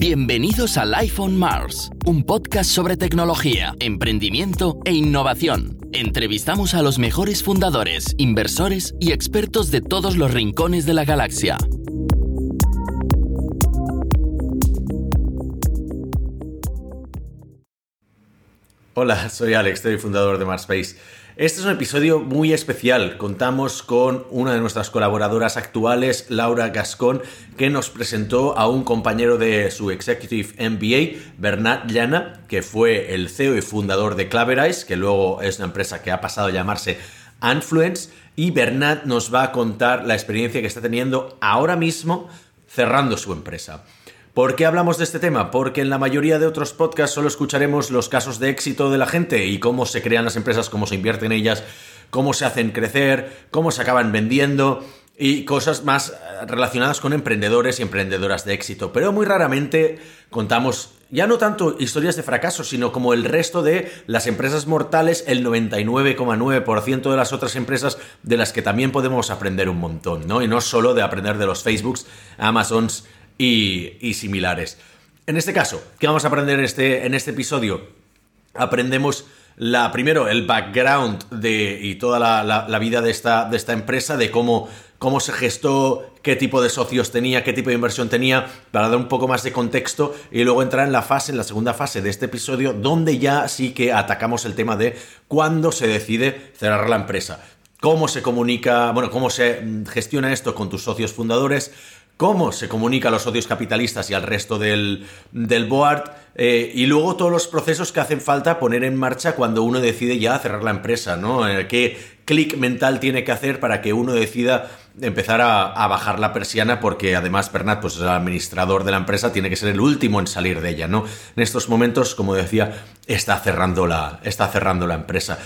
Bienvenidos al iPhone Mars, un podcast sobre tecnología, emprendimiento e innovación. Entrevistamos a los mejores fundadores, inversores y expertos de todos los rincones de la galaxia. Hola, soy Alex, soy fundador de Marspace. Este es un episodio muy especial. Contamos con una de nuestras colaboradoras actuales, Laura Gascón, que nos presentó a un compañero de su Executive MBA, Bernat Llana, que fue el CEO y fundador de Claverize, que luego es una empresa que ha pasado a llamarse Anfluence. Y Bernat nos va a contar la experiencia que está teniendo ahora mismo cerrando su empresa. ¿Por qué hablamos de este tema? Porque en la mayoría de otros podcasts solo escucharemos los casos de éxito de la gente y cómo se crean las empresas, cómo se invierte en ellas, cómo se hacen crecer, cómo se acaban vendiendo y cosas más eh, relacionadas con emprendedores y emprendedoras de éxito. Pero muy raramente contamos ya no tanto historias de fracaso, sino como el resto de las empresas mortales, el 99,9% de las otras empresas de las que también podemos aprender un montón, ¿no? Y no solo de aprender de los Facebooks, Amazons, y, similares. En este caso, ¿qué vamos a aprender en este, en este episodio? Aprendemos la, primero el background de, y toda la, vida de esta, de esta, empresa, de cómo, cómo se gestó, qué tipo de socios tenía, qué tipo de inversión tenía, para dar un poco más de contexto y luego entrar en la fase, en la segunda fase de este episodio, donde ya sí que atacamos el tema de cuándo se decide cerrar la empresa. Cómo se comunica, bueno, cómo se gestiona esto con tus socios fundadores, cómo se comunica a los socios capitalistas y al resto del, board, eh, y luego todos los procesos que hacen falta poner en marcha cuando uno decide ya cerrar la empresa, ¿no? Eh, ¿Qué clic mental tiene que hacer para que uno decida empezar a, bajar la persiana? Porque además Bernat, pues el administrador de la empresa, tiene que ser el último en salir de ella, ¿no? En estos momentos, como decía, está cerrando la, está cerrando la empresa.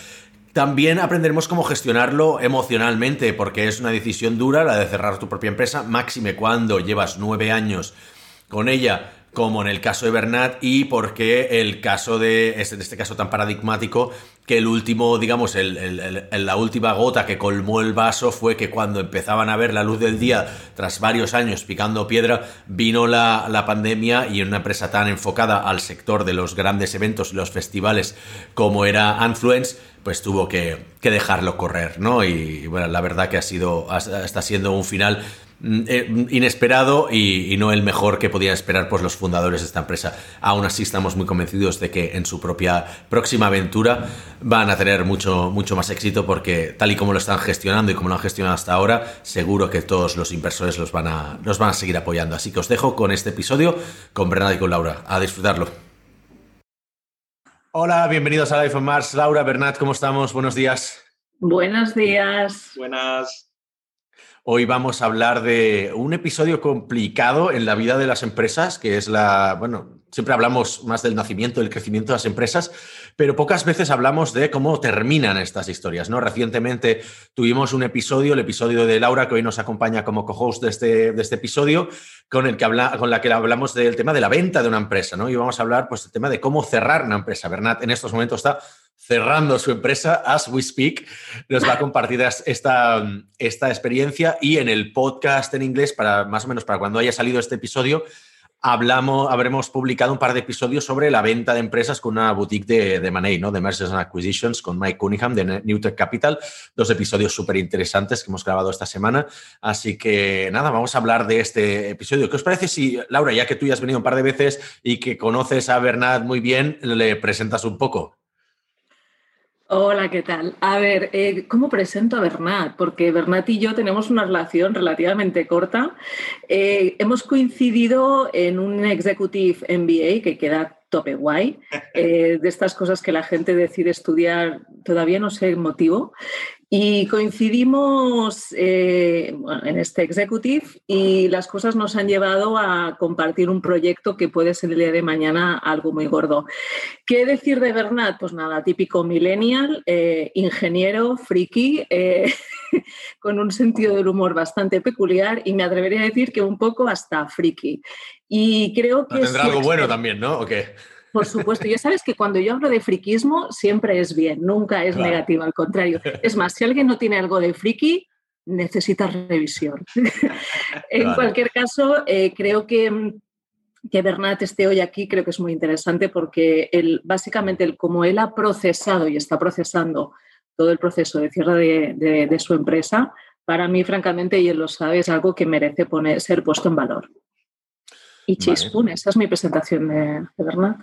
También aprenderemos cómo gestionarlo emocionalmente, porque es una decisión dura la de cerrar tu propia empresa, máxime cuando llevas nueve años con ella, como en el caso de Bernat, y porque el caso de, en este caso tan paradigmático, que el último, digamos, la última gota que colmó el vaso fue que cuando empezaban a ver la luz del día, tras varios años picando piedra, vino la, la pandemia y en una empresa tan enfocada al sector de los grandes eventos y los festivales como era Anfluence, pues tuvo que, dejarlo correr, ¿no? Y, bueno, la verdad que ha sido, está siendo un final inesperado y, no el mejor que podían esperar pues, los fundadores de esta empresa. Aún así estamos muy convencidos de que en su propia próxima aventura van a tener mucho, mucho más éxito porque tal y como lo están gestionando y como lo han gestionado hasta ahora, seguro que todos los inversores los van a, los van a seguir apoyando. Así que os dejo con este episodio con Bernardo y con Laura. A disfrutarlo. Hola, bienvenidos a Life on Mars. Laura, Bernat, ¿cómo estamos? Buenos días. Buenos días. Buenas. Hoy vamos a hablar de un episodio complicado en la vida de las empresas, que es la, bueno, Siempre hablamos más del nacimiento, del crecimiento de las empresas, pero pocas veces hablamos de cómo terminan estas historias. ¿no? Recientemente tuvimos un episodio, el episodio de Laura, que hoy nos acompaña como co-host de este, este episodio, con, el que habla, con la que hablamos del tema de la venta de una empresa. ¿no? Y vamos a hablar pues, del tema de cómo cerrar una empresa. Bernat en estos momentos está cerrando su empresa, as we speak, nos va a compartir esta, esta experiencia y en el podcast en inglés, para más o menos para cuando haya salido este episodio, hablamos, habremos publicado un par de episodios sobre la venta de empresas con una boutique de, de Money. De Mergers and Acquisitions con Mike Cunningham de Newtech Capital. Dos episodios súper interesantes que hemos grabado esta semana. Así que nada, vamos a hablar de este episodio. ¿Qué os parece si, Laura, ya que tú ya has venido un par de veces y que conoces a Bernard muy bien, le presentas un poco? Hola, ¿qué tal? A ver, eh, ¿cómo presento a Bernat? Porque Bernat y yo tenemos una relación relativamente corta. Eh, hemos coincidido en un Executive MBA que queda tope guay, eh, de estas cosas que la gente decide estudiar, todavía no sé el motivo, y coincidimos eh, en este executive y las cosas nos han llevado a compartir un proyecto que puede ser el día de mañana algo muy gordo. ¿Qué decir de Bernat? Pues nada, típico millennial, eh, ingeniero, friki, eh, con un sentido del humor bastante peculiar y me atrevería a decir que un poco hasta friki. Y creo que... Tendrá algo bueno también, ¿no? ¿O qué? Por supuesto, ya sabes que cuando yo hablo de friquismo siempre es bien, nunca es negativo, al contrario. Es más, si alguien no tiene algo de friki, necesita revisión. en cualquier caso, eh, creo que que Bernat esté hoy aquí creo que es muy interesante porque él, básicamente como él ha procesado y está procesando todo el proceso de cierre de, su empresa, para mí, francamente, y él lo sabe, es algo que merece poner, ser puesto en valor. Y Chispun, esa es mi presentación de, de Bernat.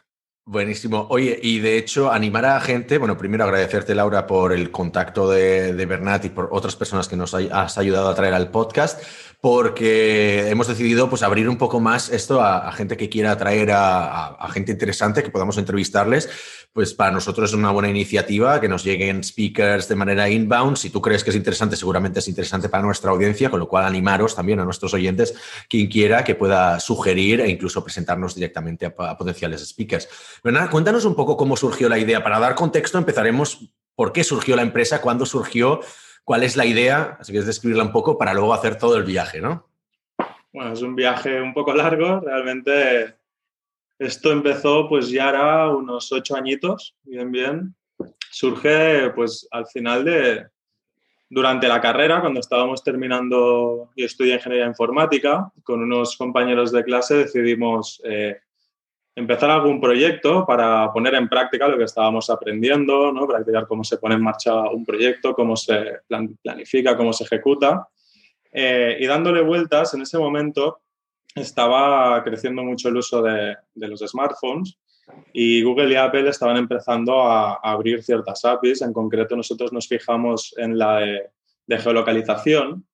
Buenísimo. Oye, y de hecho, animar a gente, bueno, primero agradecerte, Laura, por el contacto de, de Bernat y por otras personas que nos has ayudado a traer al podcast, porque hemos decidido pues, abrir un poco más esto a, gente que quiera traer a, gente interesante, que podamos entrevistarles. Pues para nosotros es una buena iniciativa que nos lleguen speakers de manera inbound. Si tú crees que es interesante, seguramente es interesante para nuestra audiencia, con lo cual animaros también a nuestros oyentes, quien quiera que pueda sugerir e incluso presentarnos directamente a, potenciales speakers. Bernard, cuéntanos un poco cómo surgió la idea. Para dar contexto, empezaremos por qué surgió la empresa, cuándo surgió cuál es la idea, así que es describirla un poco para luego hacer todo el viaje, ¿no? Bueno, es un viaje un poco largo, realmente esto empezó pues ya era unos ocho añitos, bien, bien. Surge pues al final de, durante la carrera, cuando estábamos terminando, y estudié ingeniería informática, con unos compañeros de clase decidimos eh, empezar algún proyecto para poner en práctica lo que estábamos aprendiendo, ¿no? practicar cómo se pone en marcha un proyecto, cómo se planifica, cómo se ejecuta. Eh, y dándole vueltas, en ese momento estaba creciendo mucho el uso de, los smartphones y Google y Apple estaban empezando a, abrir ciertas APIs. En concreto, nosotros nos fijamos en la de, geolocalización.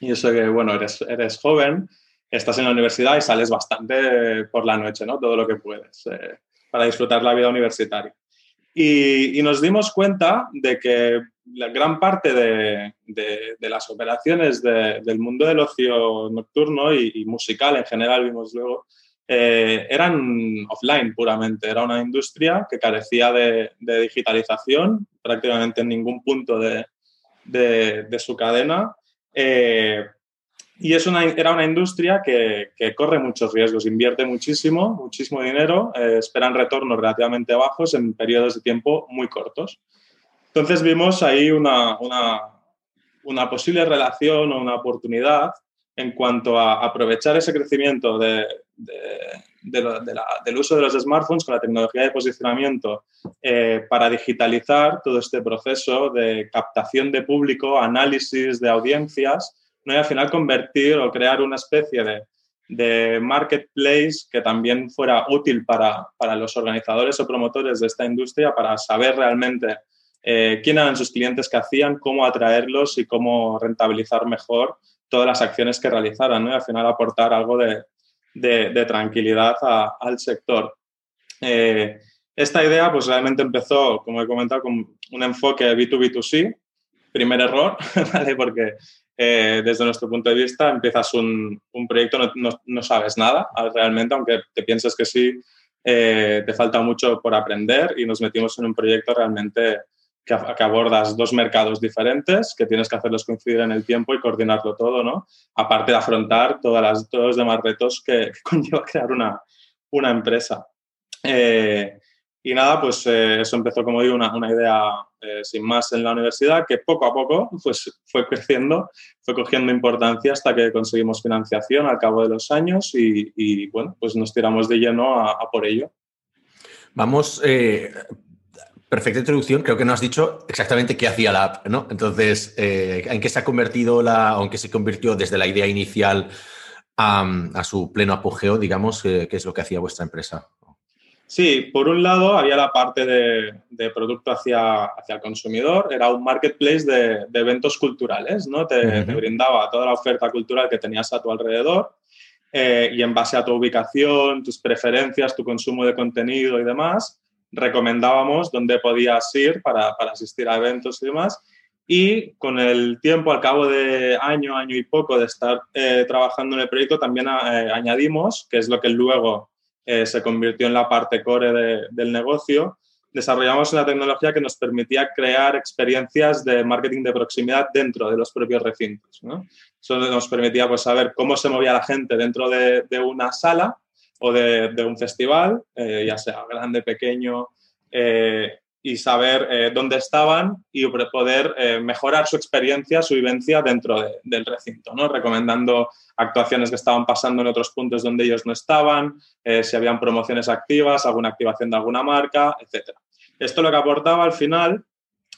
Y eso que, bueno, eres, eres joven, estás en la universidad y sales bastante por la noche, ¿no? Todo lo que puedes eh, para disfrutar la vida universitaria. Y, nos dimos cuenta de que la gran parte de, de, las operaciones del mundo del ocio nocturno y, musical en general, vimos luego, eh, eran offline puramente. Era una industria que carecía de, digitalización prácticamente en ningún punto de, su cadena. Eh, y es una, era una industria que, que, corre muchos riesgos, invierte muchísimo, muchísimo dinero, eh, esperan retornos relativamente bajos en periodos de tiempo muy cortos. Entonces vimos ahí una, una, una posible relación o una oportunidad en cuanto a aprovechar ese crecimiento de, del uso de los smartphones con la tecnología de posicionamiento eh, para digitalizar todo este proceso de captación de público, análisis de audiencias ¿no? y al final convertir o crear una especie de, de marketplace que también fuera útil para, para, los organizadores o promotores de esta industria para saber realmente eh, quién eran sus clientes que hacían, cómo atraerlos y cómo rentabilizar mejor todas las acciones que realizaran ¿no? y al final aportar algo de, de, tranquilidad al sector. Eh, esta idea pues realmente empezó, como he comentado, con un enfoque B2B2C. Primer error, ¿vale? porque eh, desde nuestro punto de vista, empiezas un, un proyecto, no, no, sabes nada realmente, aunque te pienses que sí, eh, te falta mucho por aprender y nos metimos en un proyecto realmente que, que, abordas dos mercados diferentes, que tienes que hacerlos coincidir en el tiempo y coordinarlo todo, ¿no? Aparte de afrontar todas las, todos los demás retos que, conlleva crear una, una empresa. Eh, y nada, pues eso empezó, como digo, una, una idea eh, sin más en la universidad, que poco a poco pues, fue creciendo, fue cogiendo importancia hasta que conseguimos financiación al cabo de los años y, bueno, pues nos tiramos de lleno a, por ello. Vamos, eh, perfecta introducción, creo que no has dicho exactamente qué hacía la app, ¿no? Entonces, eh, ¿en qué se ha convertido la, aunque se convirtió desde la idea inicial a su pleno apogeo, digamos, qué es lo que hacía vuestra empresa? Sí, por un lado había la parte de, producto hacia, hacia, el consumidor, era un marketplace de, eventos culturales, ¿no? Te, brindaba toda la oferta cultural que tenías a tu alrededor eh, y en base a tu ubicación, tus preferencias, tu consumo de contenido y demás, recomendábamos dónde podías ir para, para asistir a eventos y demás. Y con el tiempo, al cabo de año, año y poco de estar eh, trabajando en el proyecto, también eh, añadimos, que es lo que luego eh, se convirtió en la parte core del negocio, desarrollamos una tecnología que nos permitía crear experiencias de marketing de proximidad dentro de los propios recintos. Eso nos permitía pues, saber cómo se movía la gente dentro de, una sala o de, un festival, eh, ya sea grande, pequeño, eh, y saber eh, dónde estaban y poder eh, mejorar su experiencia, su vivencia dentro del recinto, ¿no? recomendando actuaciones que estaban pasando en otros puntos donde ellos no estaban, eh, si habían promociones activas, alguna activación de alguna marca, etc. Esto lo que aportaba al final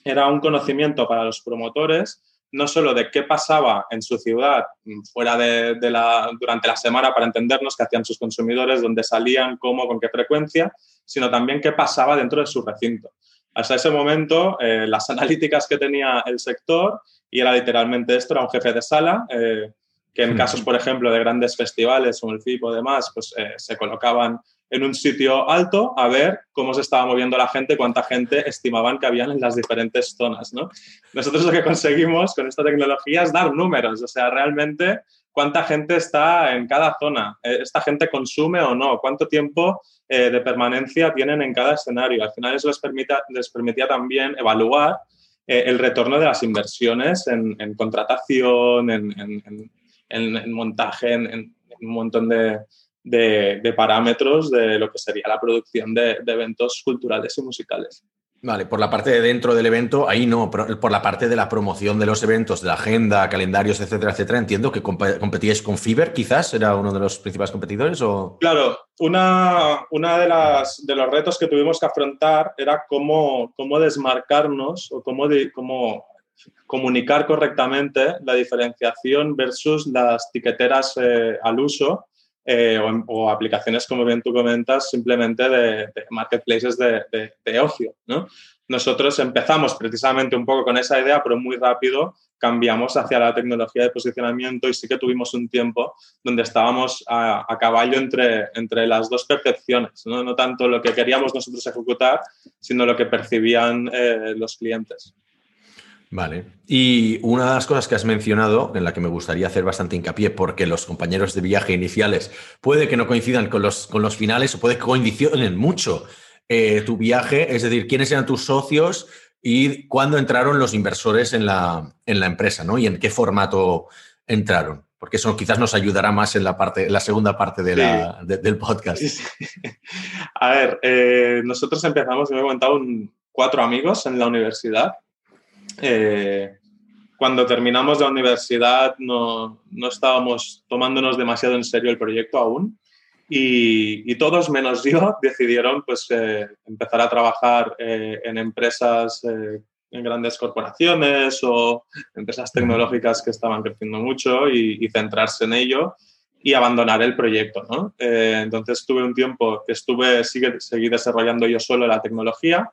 era un conocimiento para los promotores no solo de qué pasaba en su ciudad mm, fuera de, la, durante la semana para entendernos qué hacían sus consumidores, dónde salían, cómo, con qué frecuencia, sino también qué pasaba dentro de su recinto. Hasta ese momento, eh, las analíticas que tenía el sector, y era literalmente esto, era un jefe de sala, eh, que en casos, por ejemplo, de grandes festivales como el FIP o demás, pues eh, se colocaban en un sitio alto a ver cómo se estaba moviendo la gente, cuánta gente estimaban que habían en las diferentes zonas. ¿no? Nosotros lo que conseguimos con esta tecnología es dar números, o sea, realmente cuánta gente está en cada zona, esta gente consume o no, cuánto tiempo eh, de permanencia tienen en cada escenario. Al final eso les, les permitía también evaluar eh, el retorno de las inversiones en, contratación, en, montaje, en, un montón de, parámetros de lo que sería la producción de eventos culturales y musicales. Vale, por la parte de dentro del evento, ahí no, por la parte de la promoción de los eventos, de la agenda, calendarios, etcétera, etcétera, entiendo que competíais con Fiverr, quizás, era uno de los principales competidores o... Claro, una, una de, las, de los retos que tuvimos que afrontar era cómo, cómo desmarcarnos o cómo, cómo comunicar correctamente la diferenciación versus las tiqueteras eh, al uso eh, o, aplicaciones, como bien tú comentas, simplemente de, marketplaces de, de, ocio. ¿no? Nosotros empezamos precisamente un poco con esa idea, pero muy rápido cambiamos hacia la tecnología de posicionamiento y sí que tuvimos un tiempo donde estábamos a, caballo entre, entre las dos percepciones, ¿no? ¿no? tanto lo que queríamos nosotros ejecutar, sino lo que percibían eh, los clientes. Vale. Y una de las cosas que has mencionado, en la que me gustaría hacer bastante hincapié, porque los compañeros de viaje iniciales puede que no coincidan con los, con los finales o puede que coinciden mucho eh, tu viaje, es decir, quiénes eran tus socios y cuándo entraron los inversores en la, en la empresa, ¿no? Y en qué formato entraron. Porque eso quizás nos ayudará más en la, parte, la segunda parte de la, del podcast. A ver, eh, nosotros empezamos, me he comentado, cuatro amigos en la universidad eh, cuando terminamos la universidad no, no, estábamos tomándonos demasiado en serio el proyecto aún y, todos menos yo decidieron pues, eh, empezar a trabajar eh, en empresas, en grandes corporaciones o empresas tecnológicas que estaban creciendo mucho y, centrarse en ello y abandonar el proyecto. ¿no? entonces tuve un tiempo que estuve, sigue, seguí desarrollando yo solo la tecnología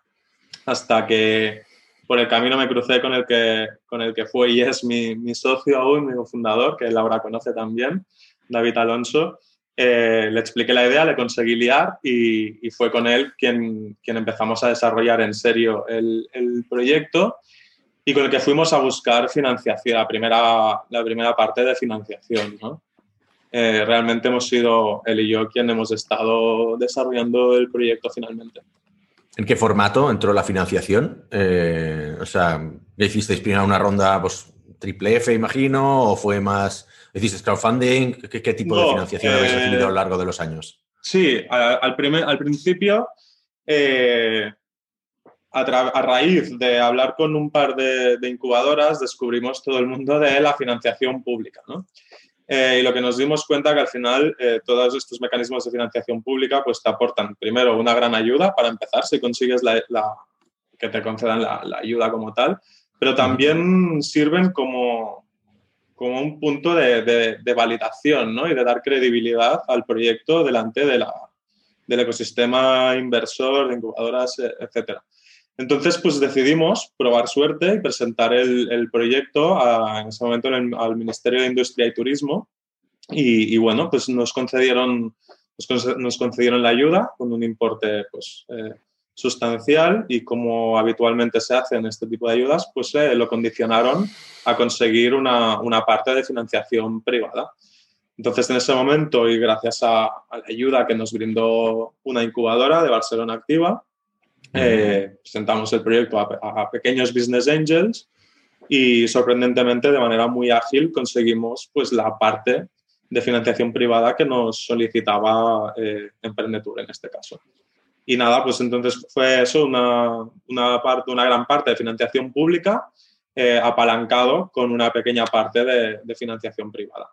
hasta que por el camino me crucé con el que, con el que fue y es mi, mi socio aún, mi fundador, que él ahora conoce también, David Alonso. Eh, le expliqué la idea, le conseguí liar y, fue con él quien, quien empezamos a desarrollar en serio el, proyecto y con el que fuimos a buscar financiación, la primera, la primera parte de financiación. Eh, realmente hemos sido él y yo quien hemos estado desarrollando el proyecto finalmente. ¿En qué formato entró la financiación? Eh, o sea, ¿hicisteis primero una ronda pues, triple F, imagino? ¿O fue más, hicisteis crowdfunding? ¿Qué, tipo de financiación habéis recibido a lo largo de los años? Sí, al, primer, al principio, eh, a, raíz de hablar con un par de, de, incubadoras, descubrimos todo el mundo de la financiación pública. ¿no? Eh, y lo que nos dimos cuenta que al final eh, todos estos mecanismos de financiación pública pues te aportan primero una gran ayuda para empezar si consigues la, que te concedan la, ayuda como tal, pero también sirven como, como un punto de, de, validación ¿no? y de dar credibilidad al proyecto delante de la, del ecosistema inversor, de incubadoras, etcétera. Entonces, pues decidimos probar suerte y presentar el, proyecto en ese momento al Ministerio de Industria y Turismo. Y, bueno, pues nos concedieron, nos concedieron la ayuda con un importe pues, eh, sustancial y como habitualmente se hace en este tipo de ayudas, pues eh, lo condicionaron a conseguir una, parte de financiación privada. Entonces, en ese momento, y gracias a la ayuda que nos brindó una incubadora de Barcelona Activa, eh, presentamos el proyecto a, pequeños business angels y sorprendentemente de manera muy ágil conseguimos pues la parte de financiación privada que nos solicitaba eh, en este caso. y nada, pues entonces fue eso, una, una, parte, una gran parte de financiación pública eh, apalancado con una pequeña parte de, financiación privada.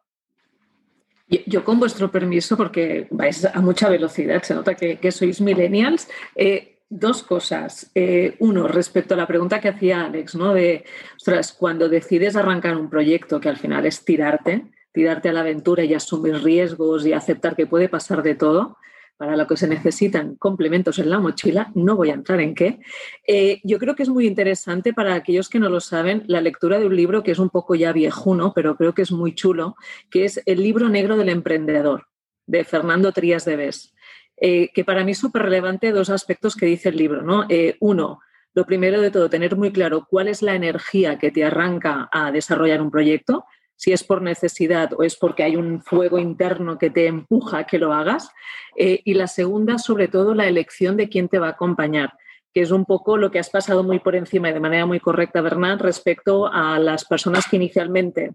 Yo, con vuestro permiso, porque vais a mucha velocidad, se nota que, sois millennials, eh, dos cosas. Eh, uno, respecto a la pregunta que hacía Alex, ¿no? De, ostras, cuando decides arrancar un proyecto que al final es tirarte, tirarte a la aventura y asumir riesgos y aceptar que puede pasar de todo, para lo que se necesitan complementos en la mochila, no voy a entrar en qué. Eh, yo creo que es muy interesante para aquellos que no lo saben la lectura de un libro que es un poco ya viejuno, pero creo que es muy chulo, que es El libro negro del emprendedor, de Fernando Trías de Bes, eh, que para mí es súper relevante dos aspectos que dice el libro. ¿no? Eh, uno, lo primero de todo, tener muy claro cuál es la energía que te arranca a desarrollar un proyecto si es por necesidad o es porque hay un fuego interno que te empuja a que lo hagas. Eh, y la segunda, sobre todo, la elección de quién te va a acompañar, que es un poco lo que has pasado muy por encima y de manera muy correcta, Bernard, respecto a las personas que inicialmente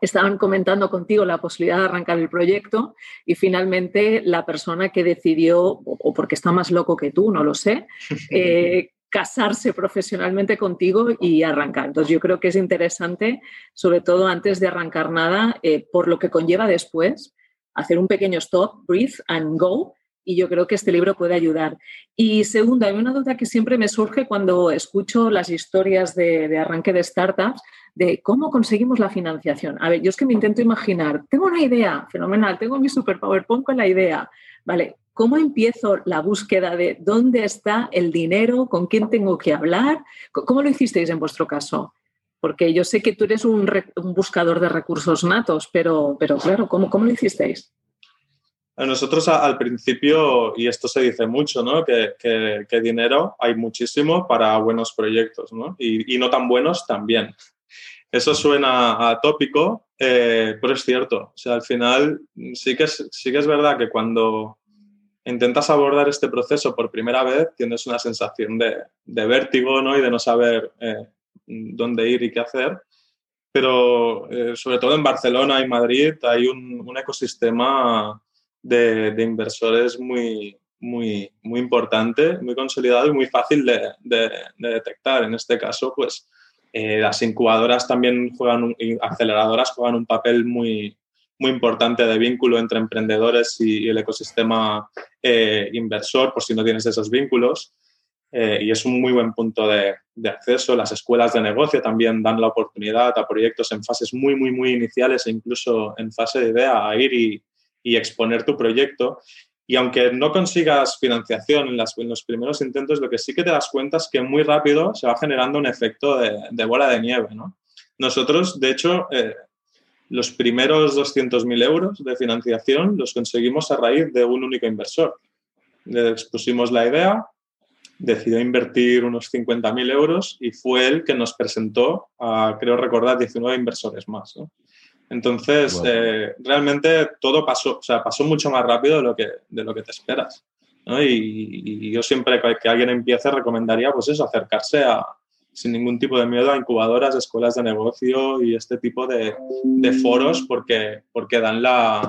estaban comentando contigo la posibilidad de arrancar el proyecto y finalmente la persona que decidió, o porque está más loco que tú, no lo sé, eh, casarse profesionalmente contigo y arrancar. Entonces yo creo que es interesante, sobre todo antes de arrancar nada, eh, por lo que conlleva después, hacer un pequeño stop, breathe and go. Y yo creo que este libro puede ayudar. Y segundo, hay una duda que siempre me surge cuando escucho las historias de, de arranque de startups, de cómo conseguimos la financiación. A ver, yo es que me intento imaginar, tengo una idea, fenomenal, tengo mi super PowerPoint con la idea. Vale, ¿Cómo empiezo la búsqueda de dónde está el dinero, con quién tengo que hablar? ¿Cómo lo hicisteis en vuestro caso? Porque yo sé que tú eres un, buscador de recursos natos, pero, pero claro, ¿cómo, cómo lo hicisteis? Nosotros al principio, y esto se dice mucho, ¿no? que, que, dinero hay muchísimo para buenos proyectos, ¿no? Y, y no tan buenos también. Eso suena atópico, eh, pero es cierto. O sea, al final sí que sí que es verdad que cuando intentas abordar este proceso por primera vez, tienes una sensación de, vértigo ¿no? y de no saber eh, dónde ir y qué hacer. Pero eh, sobre todo en Barcelona y Madrid hay un, ecosistema de, inversores muy, muy, muy importante, muy consolidado y muy fácil de, detectar. En este caso, pues eh, las incubadoras también juegan, aceleradoras juegan un papel muy, muy importante de vínculo entre emprendedores y, el ecosistema eh, inversor, por si no tienes esos vínculos. Eh, y es un muy buen punto de, acceso. Las escuelas de negocio también dan la oportunidad a proyectos en fases muy, muy, muy iniciales e incluso en fase de idea a ir y, exponer tu proyecto. Y aunque no consigas financiación en, los primeros intentos, lo que sí que te das cuenta es que muy rápido se va generando un efecto de, bola de nieve. Nosotros, de hecho, eh, los primeros 200.000 euros de financiación los conseguimos a raíz de un único inversor. Le expusimos la idea, decidió invertir unos 50.000 euros y fue él que nos presentó a, creo recordar, 19 inversores más. Entonces, eh, realmente todo pasó, o sea, pasó mucho más rápido de lo que, de lo que te esperas. Y, y, yo siempre que alguien empiece recomendaría, pues eso, acercarse a, sin ningún tipo de miedo a incubadoras, escuelas de negocio y este tipo de, foros porque, porque dan la,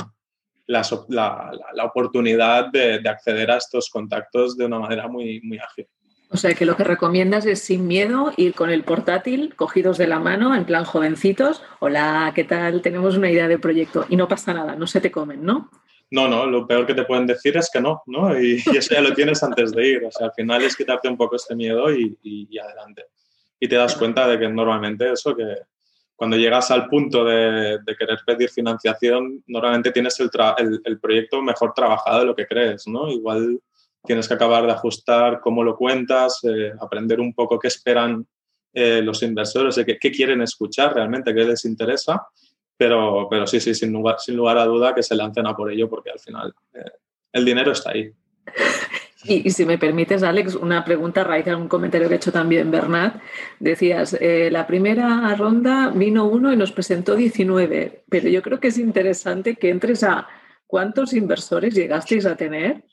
la, oportunidad de, acceder a estos contactos de una manera muy, muy ágil. O sea que lo que recomiendas es sin miedo ir con el portátil, cogidos de la mano, en plan jovencitos. Hola, ¿qué tal? Tenemos una idea de proyecto y no pasa nada, no se te comen, ¿no? No, no, lo peor que te pueden decir es que no, ¿no? Y, eso ya lo tienes antes de ir. O sea, al final es quitarte un poco este miedo y, y adelante y te das cuenta de que normalmente eso, que cuando llegas al punto de, querer pedir financiación, normalmente tienes el, el, proyecto mejor trabajado de lo que crees, ¿no? Igual tienes que acabar de ajustar cómo lo cuentas, eh, aprender un poco qué esperan eh, los inversores, qué, quieren escuchar realmente, qué les interesa, pero, pero sí, sí, sin lugar, a duda que se lancen a por ello porque al final eh, el dinero está ahí. Y, si me permites, Alex, una pregunta a raíz de un comentario que ha hecho también Bernat. Decías, la primera ronda vino uno y nos presentó 19, pero yo creo que es interesante que entres a cuántos inversores llegasteis a tener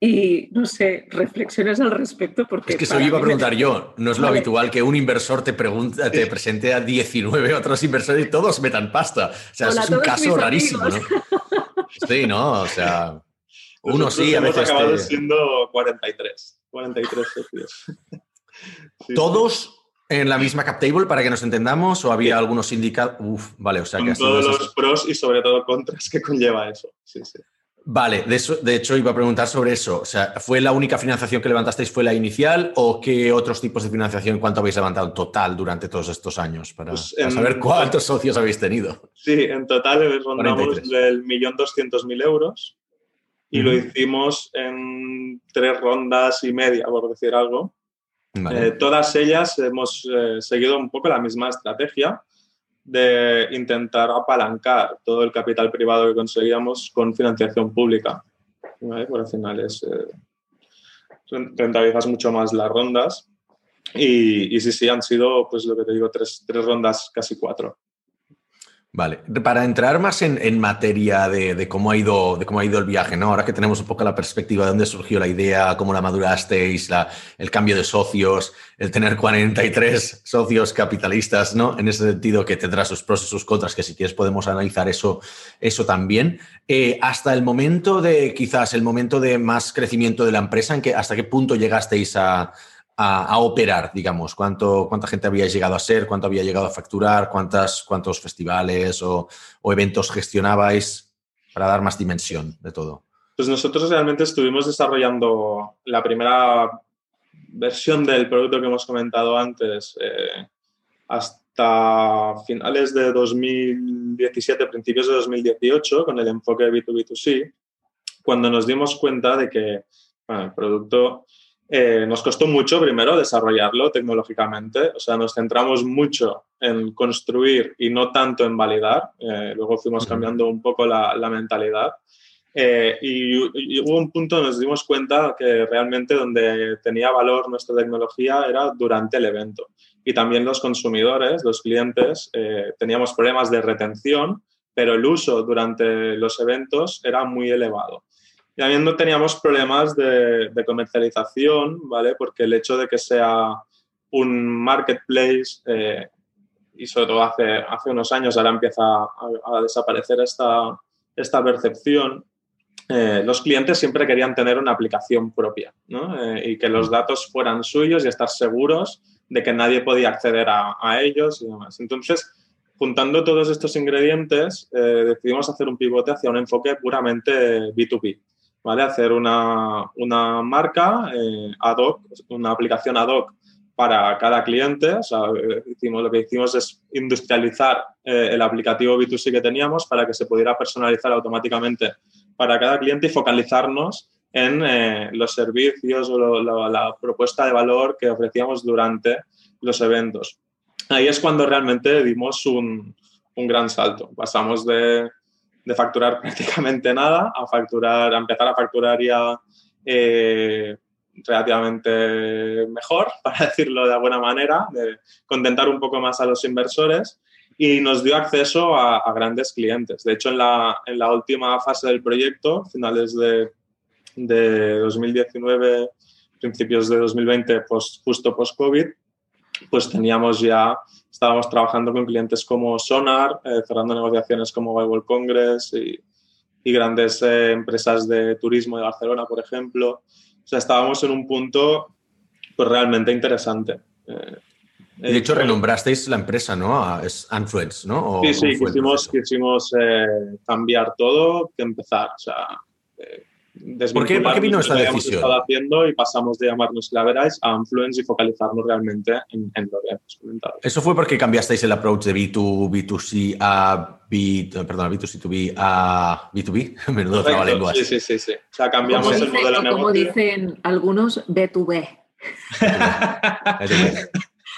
y, no sé, reflexiones al respecto. Porque es que eso iba a preguntar yo. No es lo habitual que un inversor te, pregunta, te presente a 19 otros inversores y todos metan pasta. O sea, es un caso rarísimo, ¿no? Sí, ¿no? O sea... Uno sí, a hemos veces. acabado te- siendo 43. 43 socios. Sí, ¿Todos en la misma cap table para que nos entendamos? ¿O había Sí. algunos indicados? Uf, vale, o sea Con que todos los pros y sobre todo contras que conlleva eso. Sí, sí. Vale, de, eso, de hecho iba a preguntar sobre eso. O sea, ¿fue la única financiación que levantasteis, fue la inicial o qué otros tipos de financiación, cuánto habéis levantado en total durante todos estos años? Para, Pues, para saber cuántos socios habéis tenido. Sí, en total rondamos 43. del millón doscientos mil euros y lo hicimos en tres rondas y media, por decir algo. Vale. Eh, todas ellas hemos eh, seguido un poco la misma estrategia de intentar apalancar todo el capital privado que conseguíamos con financiación pública. ¿vale? Por al final es, eh, ren- rentabilizas mucho más las rondas y, y sí, sí, han sido, pues lo que te digo, tres, tres rondas, casi cuatro. Vale, para entrar más en, en materia de, de cómo ha ido, de cómo ha ido el viaje, ¿no? Ahora que tenemos un poco la perspectiva de dónde surgió la idea, cómo la madurasteis, el cambio de socios, el tener 43 socios capitalistas, ¿no? En ese sentido que tendrá sus pros y sus contras, que si quieres podemos analizar eso, eso también. Eh, hasta el momento de, quizás, el momento de más crecimiento de la empresa, ¿en que, ¿hasta qué punto llegasteis a, a, operar, digamos? ¿Cuánto, ¿Cuánta gente había llegado a ser? ¿Cuánto había llegado a facturar? ¿Cuántas, ¿Cuántos festivales o, o eventos gestionabais? Para dar más dimensión de todo. Pues nosotros realmente estuvimos desarrollando la primera versión del producto que hemos comentado antes eh, hasta finales de 2017, principios de 2018, con el enfoque B2B2C, cuando nos dimos cuenta de que el producto eh, nos costó mucho primero desarrollarlo tecnológicamente, o sea, nos centramos mucho en construir y no tanto en validar, eh, luego fuimos cambiando un poco la, la mentalidad. Eh, y, y hubo un punto donde nos dimos cuenta que realmente donde tenía valor nuestra tecnología era durante el evento. Y también los consumidores, los clientes, eh, teníamos problemas de retención, pero el uso durante los eventos era muy elevado. Y también no teníamos problemas de, comercialización, ¿vale? Porque el hecho de que sea un marketplace, eh, y sobre todo hace, hace unos años ahora empieza a, desaparecer esta, esta percepción, eh, los clientes siempre querían tener una aplicación propia ¿no? Eh, y que los datos fueran suyos y estar seguros de que nadie podía acceder a, a ellos y demás. Entonces, juntando todos estos ingredientes, eh, decidimos hacer un pivote hacia un enfoque puramente B2B. ¿Vale? Hacer una, una marca eh, ad hoc, una aplicación ad hoc para cada cliente. O sea, eh, hicimos, lo que hicimos es industrializar eh, el aplicativo B2C que teníamos para que se pudiera personalizar automáticamente para cada cliente y focalizarnos en eh, los servicios o lo, lo, la propuesta de valor que ofrecíamos durante los eventos. Ahí es cuando realmente dimos un, un gran salto. Pasamos de, de, facturar prácticamente nada a, facturar, a empezar a facturar ya eh, relativamente mejor, para decirlo de alguna manera, de contentar un poco más a los inversores y nos dio acceso a, grandes clientes. De hecho, en la, en la, última fase del proyecto, finales de, de 2019, principios de 2020, post, justo post-COVID, pues teníamos ya, estábamos trabajando con clientes como Sonar, eh, cerrando negociaciones como Bible Congress y, y grandes eh, empresas de turismo de Barcelona, por ejemplo. O sea, estábamos en un punto pues, realmente interesante. Eh, de hecho, renombrasteis la empresa, ¿no? A, es Influence, ¿no? ¿O sí, sí, quisimos, quisimos eh, cambiar todo, que empezar. O sea, eh, ¿Por qué, ¿Por qué vino esta decisión? Estado haciendo y pasamos de llamarnos Claverais a Influence y focalizarnos realmente en, en lo que hemos comentado. ¿Eso fue porque cambiasteis el approach de B2, B2C a B, perdón, B2C2B a B2B? Menudo trabalenguas. Sí, sí, sí, sí. O sea, cambiamos el modelo de negocio. Como dicen algunos, B2B.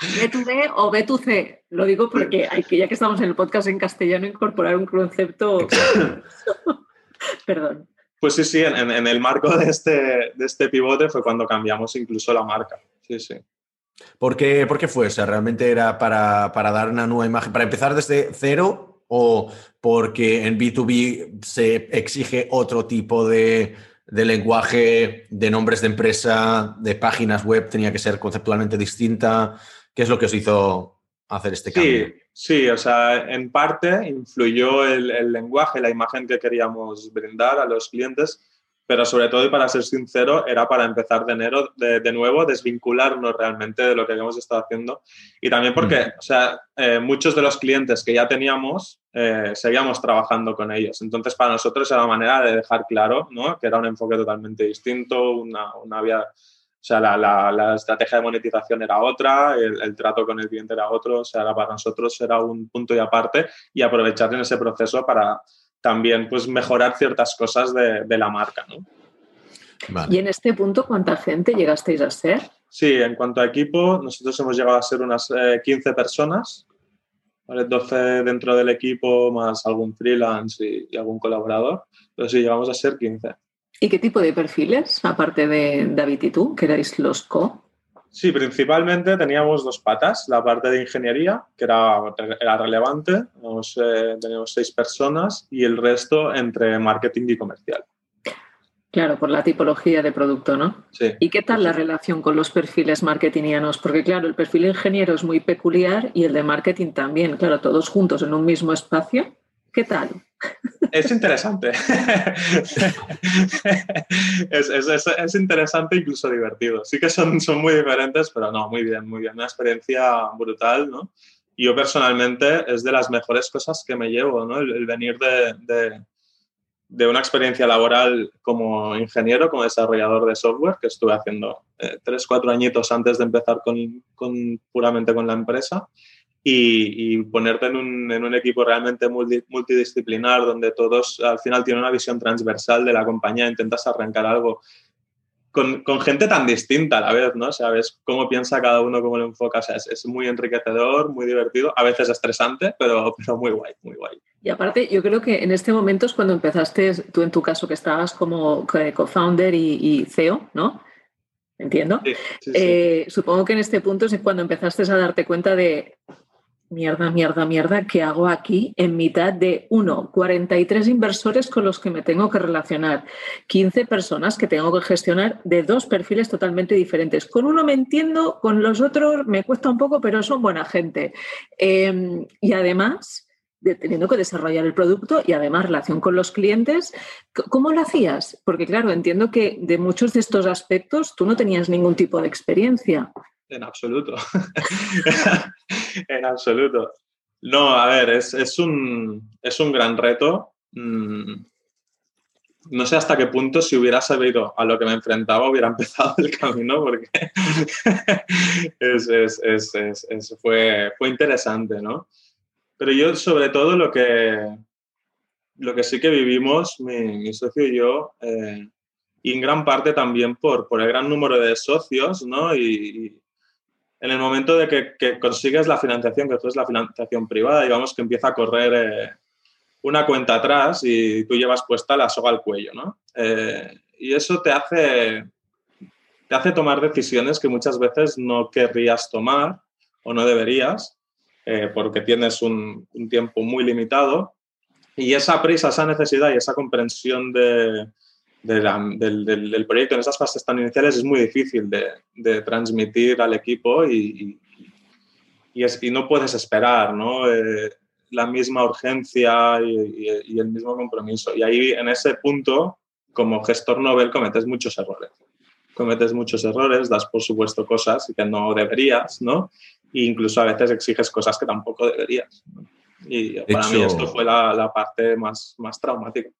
B2B o B2C. Lo digo porque hay que, ya que estamos en el podcast en castellano, incorporar un concepto. Perdón. Pues sí, sí, en, el marco de este, de este pivote fue cuando cambiamos incluso la marca. Sí, sí. ¿Por qué, ¿Por qué fue? O sea, ¿realmente era para, para, dar una nueva imagen, para empezar desde cero o porque en B2B se exige otro tipo de, de lenguaje, de nombres de empresa, de páginas web, tenía que ser conceptualmente distinta? ¿Qué es lo que os hizo hacer este cambio? Sí, sí o sea, en parte influyó el, el lenguaje, la imagen que queríamos brindar a los clientes, pero sobre todo, y para ser sincero, era para empezar de enero de, de nuevo, desvincularnos realmente de lo que habíamos estado haciendo. Y también porque, o sea, eh, muchos de los clientes que ya teníamos, eh, seguíamos trabajando con ellos. Entonces, para nosotros era la manera de dejar claro ¿no? que era un enfoque totalmente distinto, una, una vía... O sea, la, la, la, estrategia de monetización era otra, el, el, trato con el cliente era otro, o sea, era para nosotros era un punto y aparte y aprovechar en ese proceso para, también pues mejorar ciertas cosas de, de la marca. ¿no? Vale. Y en este punto, ¿cuánta gente llegasteis a ser? Sí, en cuanto a equipo, nosotros hemos llegado a ser unas eh, 15 personas, ¿vale? 12 dentro del equipo más algún freelance y, y, algún colaborador, pero sí, llegamos a ser 15. ¿Y qué tipo de perfiles, aparte de David y tú, que erais los co? Sí, principalmente teníamos dos patas. La parte de ingeniería, que era, era relevante, teníamos, eh, teníamos seis personas, y el resto entre marketing y comercial. Claro, por la tipología de producto, ¿no? Sí. ¿Y qué tal la relación con los perfiles marketingianos? Porque, claro, el perfil ingeniero es muy peculiar y el de marketing también. Claro, todos juntos en un mismo espacio. ¿Qué tal? Es interesante. es, es, es, es, interesante, incluso divertido. Sí que son, son muy diferentes, pero no, muy bien, muy bien. Una experiencia brutal, ¿no? Yo personalmente es de las mejores cosas que me llevo, ¿no? El, venir de, de, de, una experiencia laboral como ingeniero, como desarrollador de software, que estuve haciendo eh, tres, cuatro añitos antes de empezar con, con, puramente con la empresa y, y ponerte en un, en un, equipo realmente multi, multidisciplinar donde todos al final tienen una visión transversal de la compañía, intentas arrancar algo con, con, gente tan distinta a la vez, ¿no? Sabes cómo piensa cada uno, cómo lo enfoca, o sea, es, es, muy enriquecedor, muy divertido, a veces estresante, pero, pero muy guay, muy guay. Y aparte, yo creo que en este momento es cuando empezaste, tú en tu caso que estabas como co-founder y, y CEO, ¿no? Entiendo. Sí, sí, sí. Eh, supongo que en este punto es cuando empezaste a darte cuenta de mierda, mierda, mierda, ¿qué hago aquí en mitad de, uno, 43 inversores con los que me tengo que relacionar, 15 personas que tengo que gestionar de dos perfiles totalmente diferentes? Con uno me entiendo, con los otros me cuesta un poco, pero son buena gente. Eh, y además, de, teniendo que desarrollar el producto y además relación con los clientes, ¿cómo lo hacías? Porque claro, entiendo que de muchos de estos aspectos tú no tenías ningún tipo de experiencia. En absoluto. en absoluto. No, a ver, es, es, un, es un gran reto. Mm, no sé hasta qué punto, si hubiera sabido a lo que me enfrentaba, hubiera empezado el camino, porque fue, fue interesante, ¿no? Pero yo, sobre todo, lo que, lo que sí que vivimos, mi, socio y yo, eh, y en gran parte también por, por el gran número de socios, ¿no? En el momento de que, que, consigues la financiación, que es la financiación privada, digamos que empieza a correr eh, una cuenta atrás y tú llevas puesta la soga al cuello, ¿no? Eh, y eso te hace, te hace tomar decisiones que muchas veces no querrías tomar o no deberías, eh, porque tienes un, un, tiempo muy limitado. Y esa prisa, esa necesidad y esa comprensión de, de la, del, del, del, proyecto en esas fases tan iniciales es muy difícil de, de transmitir al equipo y, y, es, y, no puedes esperar ¿no? Eh, la misma urgencia y, y, el mismo compromiso. Y ahí, en ese punto, como gestor novel, cometes muchos errores. Cometes muchos errores, das por supuesto cosas que no deberías, ¿no? E incluso a veces exiges cosas que tampoco deberías. ¿no? Y de para hecho... mí esto fue la, la parte más, más traumática.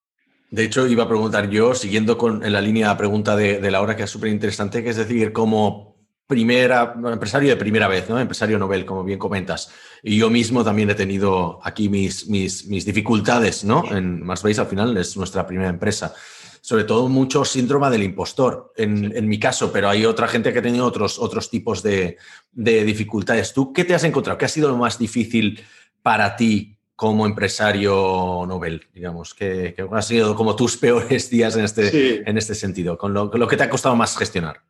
De hecho, iba a preguntar yo, siguiendo con, en la línea de pregunta de, de Laura, que es súper interesante, que es decir, como primera, empresario de primera vez, ¿no? Empresario Nobel, como bien comentas. Y yo mismo también he tenido aquí mis, mis, mis dificultades, ¿no? En Marsbase al final es nuestra primera empresa. Sobre todo mucho síndrome del impostor, en, en, mi caso, pero hay otra gente que ha tenido otros, otros tipos de, de dificultades. ¿Tú qué te has encontrado? ¿Qué ha sido lo más difícil para ti como empresario Nobel, digamos, que, que han sido como tus peores días en este, sí. en este sentido, con lo, con lo, que te ha costado más gestionar?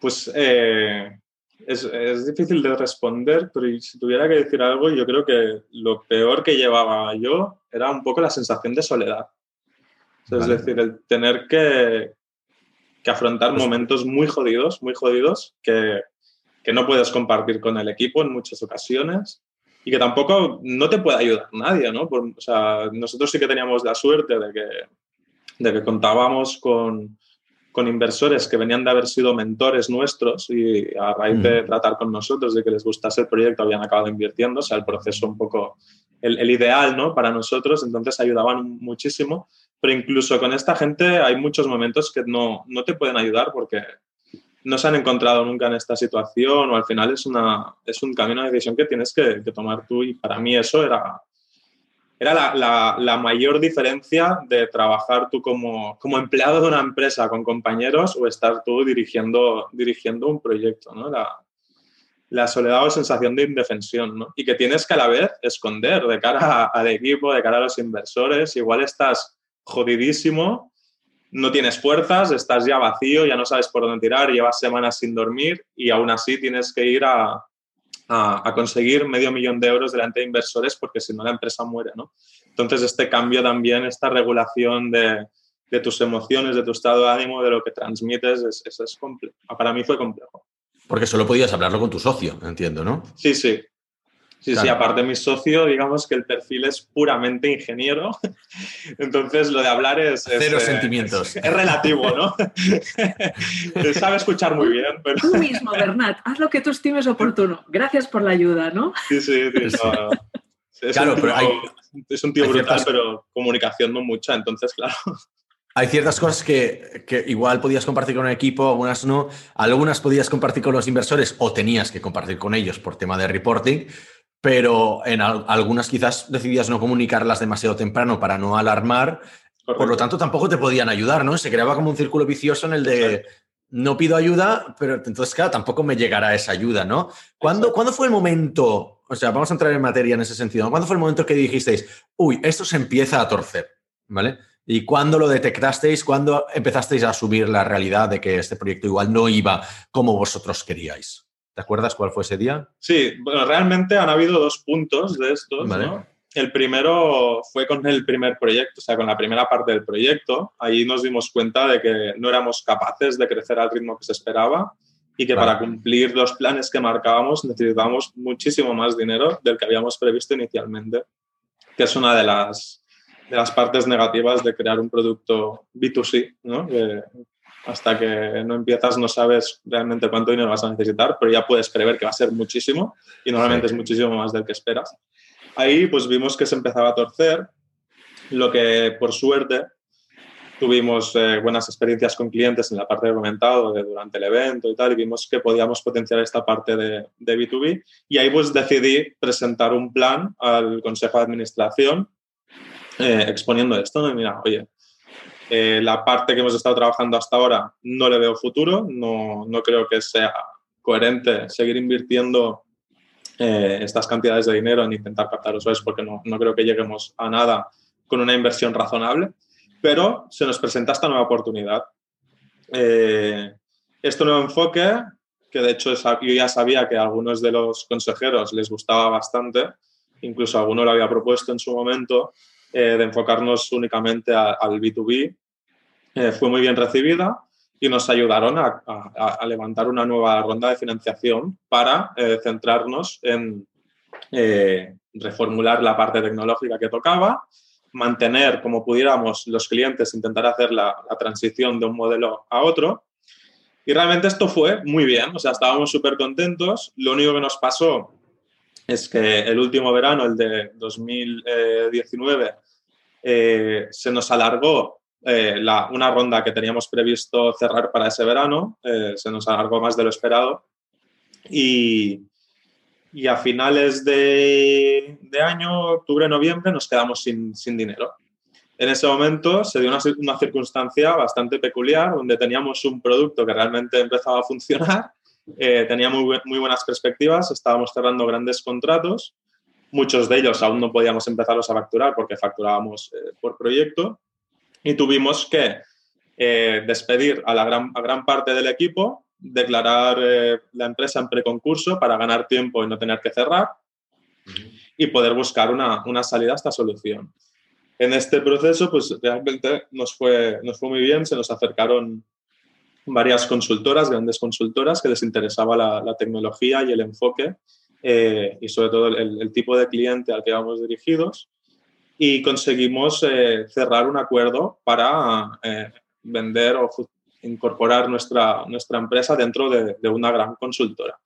Pues eh, es, es, difícil de responder, pero si tuviera que decir algo, yo creo que lo peor que llevaba yo era un poco la sensación de soledad. Vale. Es decir, el tener que, que afrontar pues, momentos muy jodidos, muy jodidos, que, que no puedes compartir con el equipo en muchas ocasiones y que tampoco no te puede ayudar nadie, ¿no? Por, o sea, nosotros sí que teníamos la suerte de que de que contábamos con, con inversores que venían de haber sido mentores nuestros y a raíz de tratar con nosotros, de que les gustase el proyecto, habían acabado invirtiendo, o sea, el proceso un poco el, el, ideal ¿no? para nosotros, entonces ayudaban muchísimo, pero incluso con esta gente hay muchos momentos que no, no te pueden ayudar porque no se han encontrado nunca en esta situación o al final es, una, es un camino de decisión que tienes que, tomar tú y para mí eso era, era la, la, la, mayor diferencia de trabajar tú como, como, empleado de una empresa con compañeros o estar tú dirigiendo, dirigiendo un proyecto, ¿no? La, la soledad o sensación de indefensión, ¿no? Y que tienes que a la vez esconder de cara al equipo, de cara a los inversores. Igual estás jodidísimo, no tienes fuerzas, estás ya vacío, ya no sabes por dónde tirar, llevas semanas sin dormir y aún así tienes que ir a, a, a conseguir medio millón de euros delante de inversores porque si no la empresa muere, ¿no? Entonces este cambio también, esta regulación de, de tus emociones, de tu estado de ánimo, de lo que transmites, es, es, es complejo. Para mí fue complejo. Porque solo podías hablarlo con tu socio, entiendo, ¿no? Sí, sí. Sí, claro. sí, aparte mi socio, digamos que el perfil es puramente ingeniero, entonces lo de hablar es... Cero es, sentimientos. Es, es, relativo, ¿no? Sabe escuchar muy bien, pero... Tú mismo, Bernat, haz lo que tú estimes oportuno. Gracias por la ayuda, ¿no? Sí, sí, sí. No, es claro, un tío, pero hay... Es un tío brutal, ciertas... pero comunicación no mucha, entonces, claro hay ciertas cosas que, que, igual podías compartir con un equipo, algunas no, algunas podías compartir con los inversores o tenías que compartir con ellos por tema de reporting, pero en al, algunas quizás decidías no comunicarlas demasiado temprano para no alarmar, Correcto. por lo tanto tampoco te podían ayudar, ¿no? Se creaba como un círculo vicioso en el de Exacto. no pido ayuda, pero entonces, claro, tampoco me llegará esa ayuda, ¿no? ¿Cuándo, ¿Cuándo fue el momento, o sea, vamos a entrar en materia en ese sentido, ¿cuándo fue el momento que dijisteis, uy, esto se empieza a torcer, ¿vale? ¿Y cuándo lo detectasteis? ¿Cuándo empezasteis a asumir la realidad de que este proyecto igual no iba como vosotros queríais? ¿Te acuerdas cuál fue ese día? Sí, bueno, realmente han habido dos puntos de estos, vale. ¿no? El primero fue con el primer proyecto, o sea, con la primera parte del proyecto. Ahí nos dimos cuenta de que no éramos capaces de crecer al ritmo que se esperaba y que vale. para cumplir los planes que marcábamos necesitábamos muchísimo más dinero del que habíamos previsto inicialmente, que es una de las de las partes negativas de crear un producto B2C, ¿no? Que hasta que no empiezas no sabes realmente cuánto dinero vas a necesitar, pero ya puedes prever que va a ser muchísimo y normalmente sí. es muchísimo más del que esperas. Ahí pues vimos que se empezaba a torcer, lo que por suerte tuvimos eh, buenas experiencias con clientes en la parte he comentado de, durante el evento y tal, y vimos que podíamos potenciar esta parte de, de B2B. Y ahí pues decidí presentar un plan al Consejo de Administración eh, exponiendo esto. ¿no? Mira, oye, eh, la parte que hemos estado trabajando hasta ahora no le veo futuro, no, no creo que sea coherente seguir invirtiendo eh, estas cantidades de dinero en intentar captar usuarios porque no, no creo que lleguemos a nada con una inversión razonable, pero se nos presenta esta nueva oportunidad. Eh, este nuevo enfoque, que de hecho yo ya sabía que a algunos de los consejeros les gustaba bastante, incluso alguno lo había propuesto en su momento, eh, de enfocarnos únicamente al B2B, eh, fue muy bien recibida y nos ayudaron a, levantar una nueva ronda de financiación para eh, centrarnos en reformular la parte tecnológica que tocaba, mantener como pudiéramos los clientes, intentar hacer la, la transición de un modelo a otro. Y realmente esto fue muy bien, o sea, estábamos súper contentos. Lo único que nos pasó es que el último verano, el de 2019, eh, se nos alargó eh, una ronda que teníamos previsto cerrar para ese verano, eh, se nos alargó más de lo esperado y, y a finales de, de, año, octubre, noviembre, nos quedamos sin, sin dinero. En ese momento se dio una, una, circunstancia bastante peculiar donde teníamos un producto que realmente empezaba a funcionar, tenía muy, muy buenas perspectivas, estábamos cerrando grandes contratos Muchos de ellos aún no podíamos empezarlos a facturar porque facturábamos eh, por proyecto y tuvimos que eh, despedir a la gran, a gran parte del equipo, declarar eh, la empresa en preconcurso para ganar tiempo y no tener que cerrar uh -huh. y poder buscar una, una, salida a esta solución. En este proceso, pues realmente nos fue, nos fue muy bien, se nos acercaron varias consultoras, grandes consultoras, que les interesaba la, la tecnología y el enfoque eh, y sobre todo el, tipo de cliente al que vamos dirigidos. y conseguimos eh, cerrar un acuerdo para eh, vender o incorporar nuestra, nuestra empresa dentro de, una gran consultora.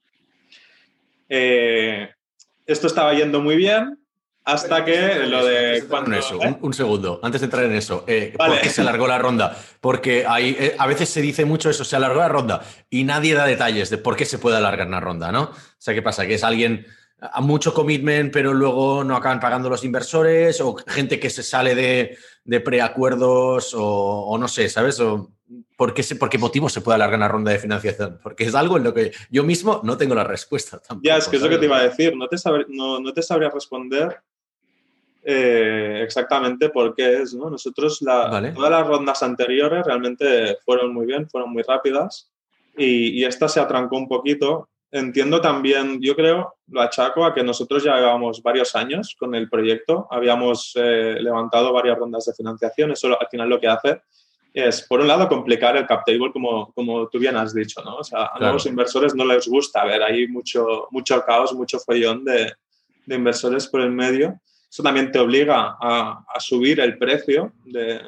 Esto estaba yendo muy bien hasta que lo de... Cuando, eso, un, segundo, antes de entrar en eso, ¿por qué se alargó la ronda? Porque hay, a veces se dice mucho eso, se alargó la ronda y nadie da detalles de por qué se puede alargar una ronda, ¿no? O sea, ¿qué pasa? Que es alguien a mucho commitment, pero luego no acaban pagando los inversores, o gente que se sale de, de preacuerdos, o, no sé, ¿sabes? O, ¿por, qué ¿Por qué motivo se puede alargar una ronda de financiación? Porque es algo en lo que yo mismo no tengo la respuesta. Tampoco, ya, es que es lo que te iba a decir, no te, no, no te sabría responder eh, exactamente por qué es. ¿no? Nosotros, la, todas las rondas anteriores realmente fueron muy bien, fueron muy rápidas, y, y esta se atrancó un poquito entiendo también, yo creo, lo achaco a que nosotros ya llevamos varios años con el proyecto, habíamos eh, levantado varias rondas de financiación, eso al final lo que hace es, por un lado, complicar el cap table, como, como tú bien has dicho, ¿no? O sea, a los inversores no les gusta ver ahí mucho, mucho caos, mucho follón de, de inversores por el medio. Eso también te obliga a, a subir el precio de,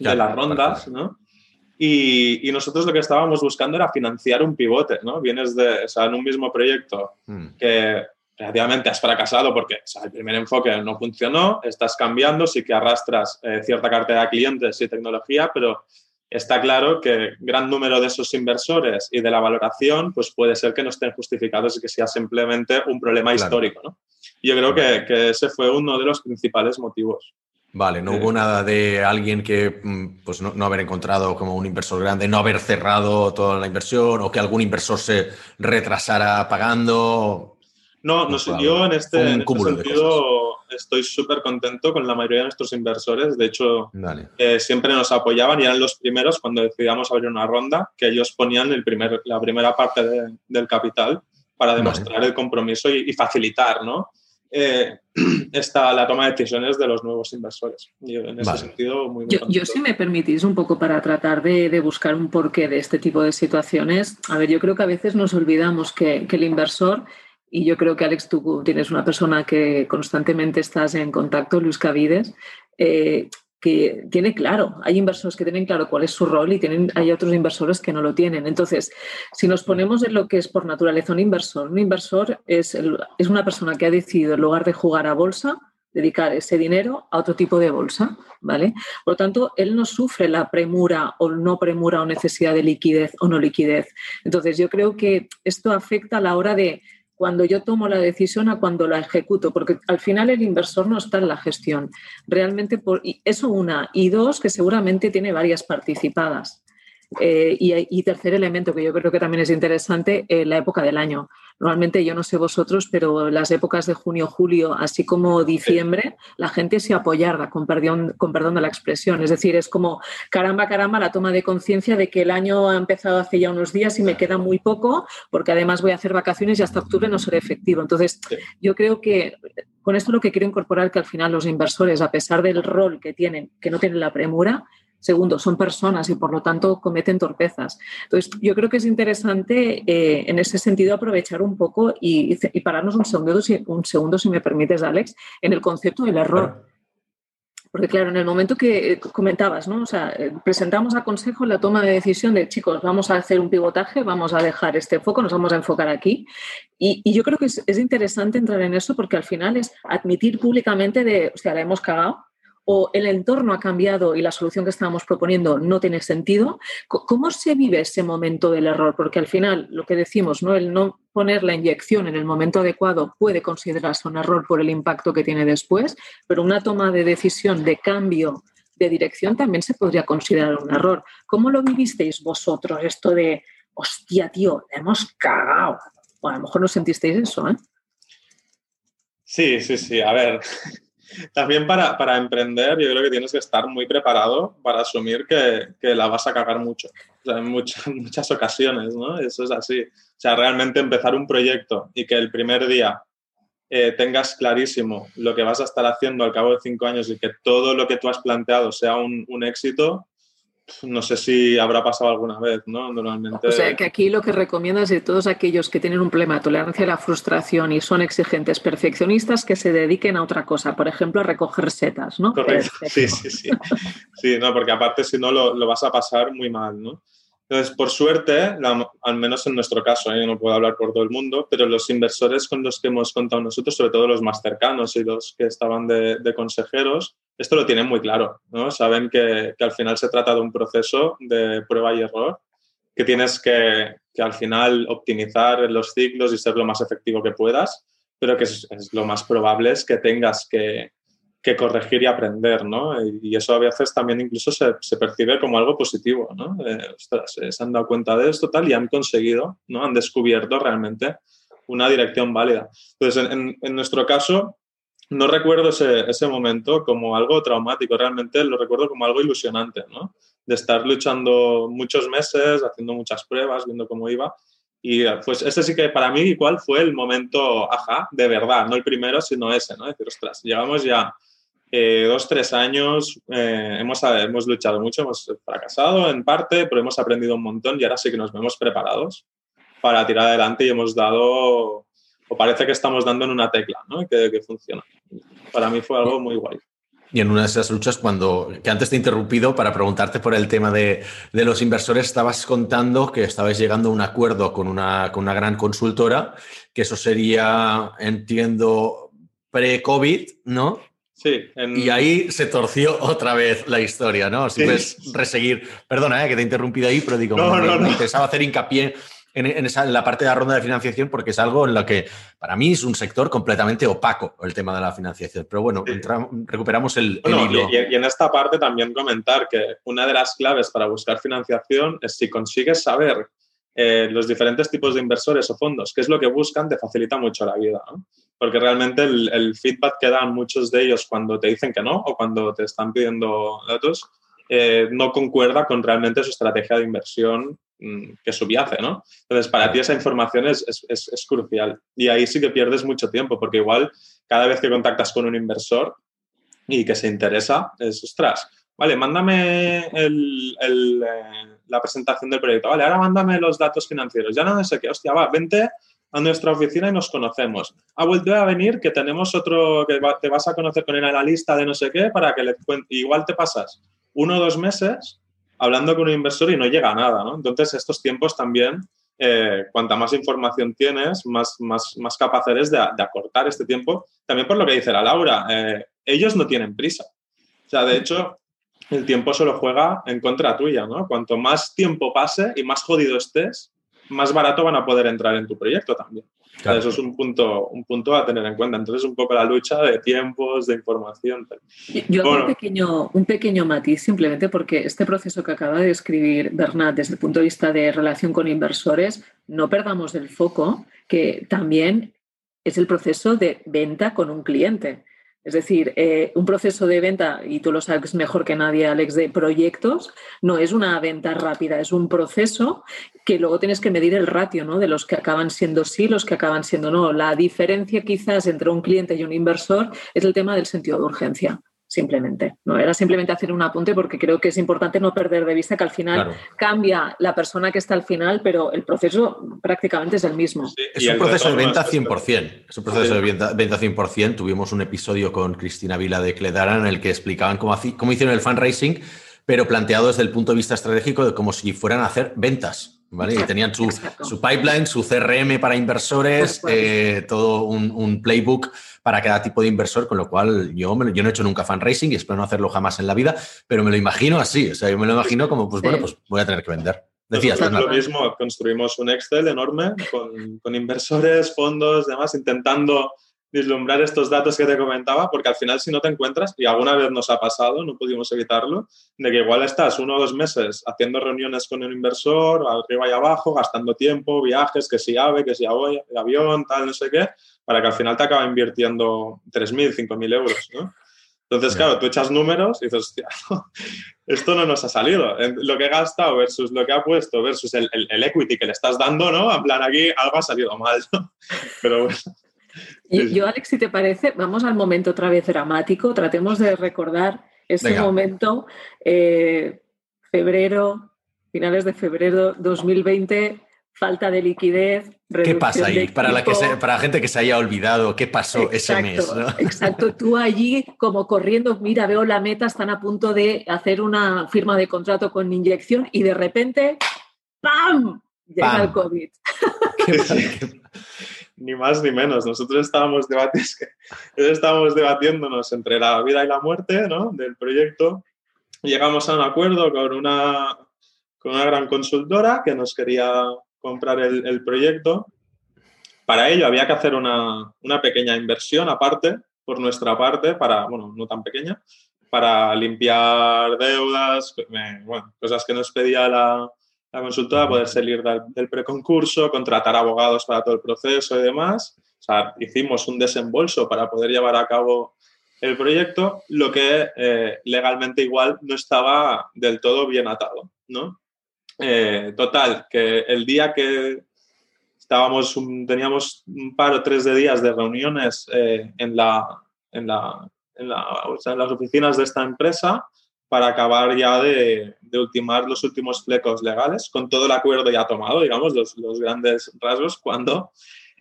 de las rondas, ¿no? Y, nosotros lo que estábamos buscando era financiar un pivote, ¿no? Vienes de, o sea, en un mismo proyecto mm. que relativamente has fracasado porque o sea, el primer enfoque no funcionó, estás cambiando, sí que arrastras eh, cierta cartera de clientes y tecnología, pero está claro que gran número de esos inversores y de la valoración, pues puede ser que no estén justificados y que sea simplemente un problema histórico, ¿no? Yo creo que, que ese fue uno de los principales motivos. Vale, no hubo nada de alguien que mm, pues no, haber encontrado como un inversor grande, no haber cerrado toda la inversión o que algún inversor se retrasara pagando. No, no sé, yo en este, este sentido estoy súper contento con la mayoría de nuestros inversores. De hecho, eh, siempre nos apoyaban y eran los primeros cuando decidíamos abrir una ronda, que ellos ponían el primer, la primera parte del capital para demostrar el compromiso y, y facilitar, ¿no? Eh, está la toma de decisiones de los nuevos inversores. Yo, en ese sentido, muy, yo, yo, si me permitís un poco para tratar de, de, buscar un porqué de este tipo de situaciones, a ver, yo creo que a veces nos olvidamos que, que el inversor y yo creo que Alex, tú tienes una persona que constantemente estás en contacto, Luis Cavides, eh, que tiene claro, hay inversores que tienen claro cuál es su rol y tienen, hay otros inversores que no lo tienen. Entonces, si nos ponemos en lo que es por naturaleza un inversor, un inversor es, es una persona que ha decidido, en lugar de jugar a bolsa, dedicar ese dinero a otro tipo de bolsa, ¿vale? Por lo tanto, él no sufre la premura o no premura o necesidad de liquidez o no liquidez. Entonces, yo creo que esto afecta a la hora de cuando yo tomo la decisión a cuando la ejecuto, porque al final el inversor no está en la gestión. Realmente, por, eso una. Y dos, que seguramente tiene varias participadas. Eh, y, tercer elemento que yo creo que también es interesante, eh, la época del año. Normalmente, yo no sé vosotros, pero las épocas de junio, julio, así como diciembre, la gente se apoyarda, con perdón, con perdón de la expresión. Es decir, es como, caramba, caramba, la toma de conciencia de que el año ha empezado hace ya unos días y me queda muy poco, porque además voy a hacer vacaciones y hasta octubre no seré efectivo. Entonces, yo creo que con esto lo que quiero incorporar que al final los inversores, a pesar del rol que tienen, que no tienen la premura, Segundo, son personas y por lo tanto cometen torpezas. Entonces, yo creo que es interesante eh, en ese sentido aprovechar un poco y, pararnos un segundo, si, un segundo, si me permites, Alex, en el concepto del error. Porque claro, en el momento que eh, comentabas, ¿no? O sea, eh, presentamos a consejo la toma de decisión de, chicos, vamos a hacer un pivotaje, vamos a dejar este foco, nos vamos a enfocar aquí. Y, y yo creo que es, es, interesante entrar en eso porque al final es admitir públicamente de, o sea, la hemos cagado, o el entorno ha cambiado y la solución que estábamos proponiendo no tiene sentido, ¿cómo se vive ese momento del error? Porque al final, lo que decimos, ¿no? el no poner la inyección en el momento adecuado puede considerarse un error por el impacto que tiene después, pero una toma de decisión de cambio de dirección también se podría considerar un error. ¿Cómo lo vivisteis vosotros esto de, hostia, tío, hemos cagado? Bueno, a lo mejor no sentisteis eso, ¿eh? Sí, sí, sí. A ver, también para, para, emprender, yo creo que tienes que estar muy preparado para asumir que, que la vas a cagar mucho. O sea, en muchas, muchas ocasiones, ¿no? Eso es así. O sea, realmente empezar un proyecto y que el primer día eh, tengas clarísimo lo que vas a estar haciendo al cabo de cinco años y que todo lo que tú has planteado sea un, un éxito, no sé si habrá pasado alguna vez, ¿no? Normalmente. O sea, que aquí lo que recomiendas de todos aquellos que tienen un problema de tolerancia a la frustración y son exigentes, perfeccionistas, que se dediquen a otra cosa, por ejemplo, a recoger setas, ¿no? Correcto. Sí, sí, sí. Sí, no, porque aparte si no lo, lo vas a pasar muy mal, ¿no? Entonces, por suerte, al menos en nuestro caso, ¿eh? yo no puedo hablar por todo el mundo, pero los inversores con los que hemos contado nosotros, sobre todo los más cercanos y los que estaban de, consejeros, esto lo tienen muy claro, ¿no? Saben que, al final se trata de un proceso de prueba y error, que tienes que, al final optimizar los ciclos y ser lo más efectivo que puedas, pero que es lo más probable es que tengas que, que corregir y aprender, ¿no? Y eso a veces también incluso se, se percibe como algo positivo, ¿no? ostras, eh, se han dado cuenta de esto tal y han conseguido, ¿no? Han descubierto realmente una dirección válida. Entonces, en, en nuestro caso, no recuerdo ese, ese, momento como algo traumático, realmente lo recuerdo como algo ilusionante, ¿no? De estar luchando muchos meses, haciendo muchas pruebas, viendo cómo iba. Y pues ese sí que para mí igual fue el momento, ajá, de verdad, no el primero, sino ese, ¿no? Decir, ostras, llegamos ya eh, dos, tres años eh, hemos, hemos luchado mucho, hemos fracasado en parte, pero hemos aprendido un montón y ahora sí que nos vemos preparados para tirar adelante y hemos dado, o parece que estamos dando en una tecla, ¿no? que, que funciona. Para mí fue algo muy guay. Y en una de esas luchas, cuando, que antes te he interrumpido para preguntarte por el tema de, de, los inversores, estabas contando que estabais llegando a un acuerdo con una, con una gran consultora, que eso sería, entiendo, pre-COVID, ¿no? Y ahí se torció otra vez la historia, ¿no? Si puedes reseguir. Perdona, eh, que te he interrumpido ahí, pero digo, me, interesaba hacer hincapié en, esa, la parte de la ronda de financiación porque es algo en lo que para mí es un sector completamente opaco el tema de la financiación. Pero bueno, recuperamos el, hilo. Y, en esta parte también comentar que una de las claves para buscar financiación es si consigues saber eh, los diferentes tipos de inversores o fondos, qué es lo que buscan, te facilita mucho la vida. ¿no? porque realmente el, feedback que dan muchos de ellos cuando te dicen que no o cuando te están pidiendo datos eh, no concuerda con realmente su estrategia de inversión que subyace, ¿no? Entonces, para ti esa información es, es, es, crucial y ahí sí que pierdes mucho tiempo porque igual cada vez que contactas con un inversor y que se interesa, es, ostras, vale, mándame el, el, eh, la presentación del proyecto, vale, ahora mándame los datos financieros, ya no sé qué, hostia, va, vente a nuestra oficina y nos conocemos. Ha vuelto a venir que tenemos otro, que te vas a conocer con el analista de no sé qué para que le cuente. Igual te pasas uno o dos meses hablando con un inversor y no llega a nada, ¿no? Entonces, estos tiempos también, eh, cuanta más información tienes, más, más, más capaz eres de, acortar este tiempo. También por lo que dice la Laura, eh, ellos no tienen prisa. O sea, de hecho, el tiempo solo juega en contra tuya, ¿no? Cuanto más tiempo pase y más jodido estés, más barato van a poder entrar en tu proyecto también. Eso es un punto, un punto a tener en cuenta. Entonces, un poco la lucha de tiempos, de información. Yo hago un, pequeño, un pequeño matiz simplemente porque este proceso que acaba de describir Bernat desde el punto de vista de relación con inversores, no perdamos el foco que también es el proceso de venta con un cliente. Es decir, eh, un proceso de venta, y tú lo sabes mejor que nadie, Alex, de proyectos, no es una venta rápida, es un proceso que luego tienes que medir el ratio ¿no? de los que acaban siendo sí, los que acaban siendo no. La diferencia quizás entre un cliente y un inversor es el tema del sentido de urgencia simplemente. No era simplemente hacer un apunte porque creo que es importante no perder de vista que al final cambia la persona que está al final, pero el proceso prácticamente es el mismo. es un proceso de venta 100%. Es un proceso de venta, 100%. Tuvimos un episodio con Cristina Vila de Cledara en el que explicaban cómo, cómo hicieron el fundraising, pero planteado desde el punto de vista estratégico de como si fueran a hacer ventas. ¿Vale? Y tenían su, su, pipeline, su CRM para inversores, eh, todo un, un playbook para cada tipo de inversor, con lo cual yo, yo no he hecho nunca fundraising y espero no hacerlo jamás en la vida, pero me lo imagino así, o sea, yo me lo imagino como, pues bueno, pues voy a tener que vender. Decías, es lo mismo, construimos un Excel enorme con, con inversores, fondos, demás, intentando vislumbrar estos datos que te comentaba, porque al final si no te encuentras, y alguna vez nos ha pasado, no pudimos evitarlo, de que igual estás uno o dos meses haciendo reuniones con un inversor, arriba y abajo, gastando tiempo, viajes, que si AVE, que si avión, tal, no sé qué, para que al final te acaba invirtiendo 3.000, 5.000 euros, ¿no? Entonces, claro, tú echas números y dices, hostia, esto no nos ha salido. Lo que he gastado versus lo que ha puesto versus el, el, equity que le estás dando, ¿no? En plan, aquí algo ha salido mal, ¿no? Pero bueno. Yo, Alex, si te parece, vamos al momento otra vez dramático. Tratemos de recordar ese momento eh, febrero, finales de febrero 2020, falta de liquidez. ¿Qué pasa ahí? Para la, que para la gente que se haya olvidado, ¿qué pasó ese mes? Exacto, tú allí como corriendo, mira, veo la meta, están a punto de hacer una firma de contrato con inyección y de repente, ¡pam! Llega el COVID. ni más ni menos. Nosotros estábamos, estábamos debatiéndonos entre la vida y la muerte ¿no? del proyecto. Llegamos a un acuerdo con una, con una gran consultora que nos quería comprar el, proyecto. Para ello había que hacer una, una, pequeña inversión aparte, por nuestra parte, para, bueno, no tan pequeña, para limpiar deudas, bueno, cosas que nos pedía la, la consultora, poder salir del, del, preconcurso, contratar abogados para todo el proceso y demás. O sea, hicimos un desembolso para poder llevar a cabo el proyecto, lo que eh, legalmente igual no estaba del todo bien atado, ¿no? Eh, total, que el día que estábamos, teníamos un par o tres de días de reuniones eh, en, la, en, la, en, la, en, las oficinas de esta empresa para acabar ya de, ultimar los últimos flecos legales, con todo el acuerdo ya tomado, digamos, los, los grandes rasgos, cuando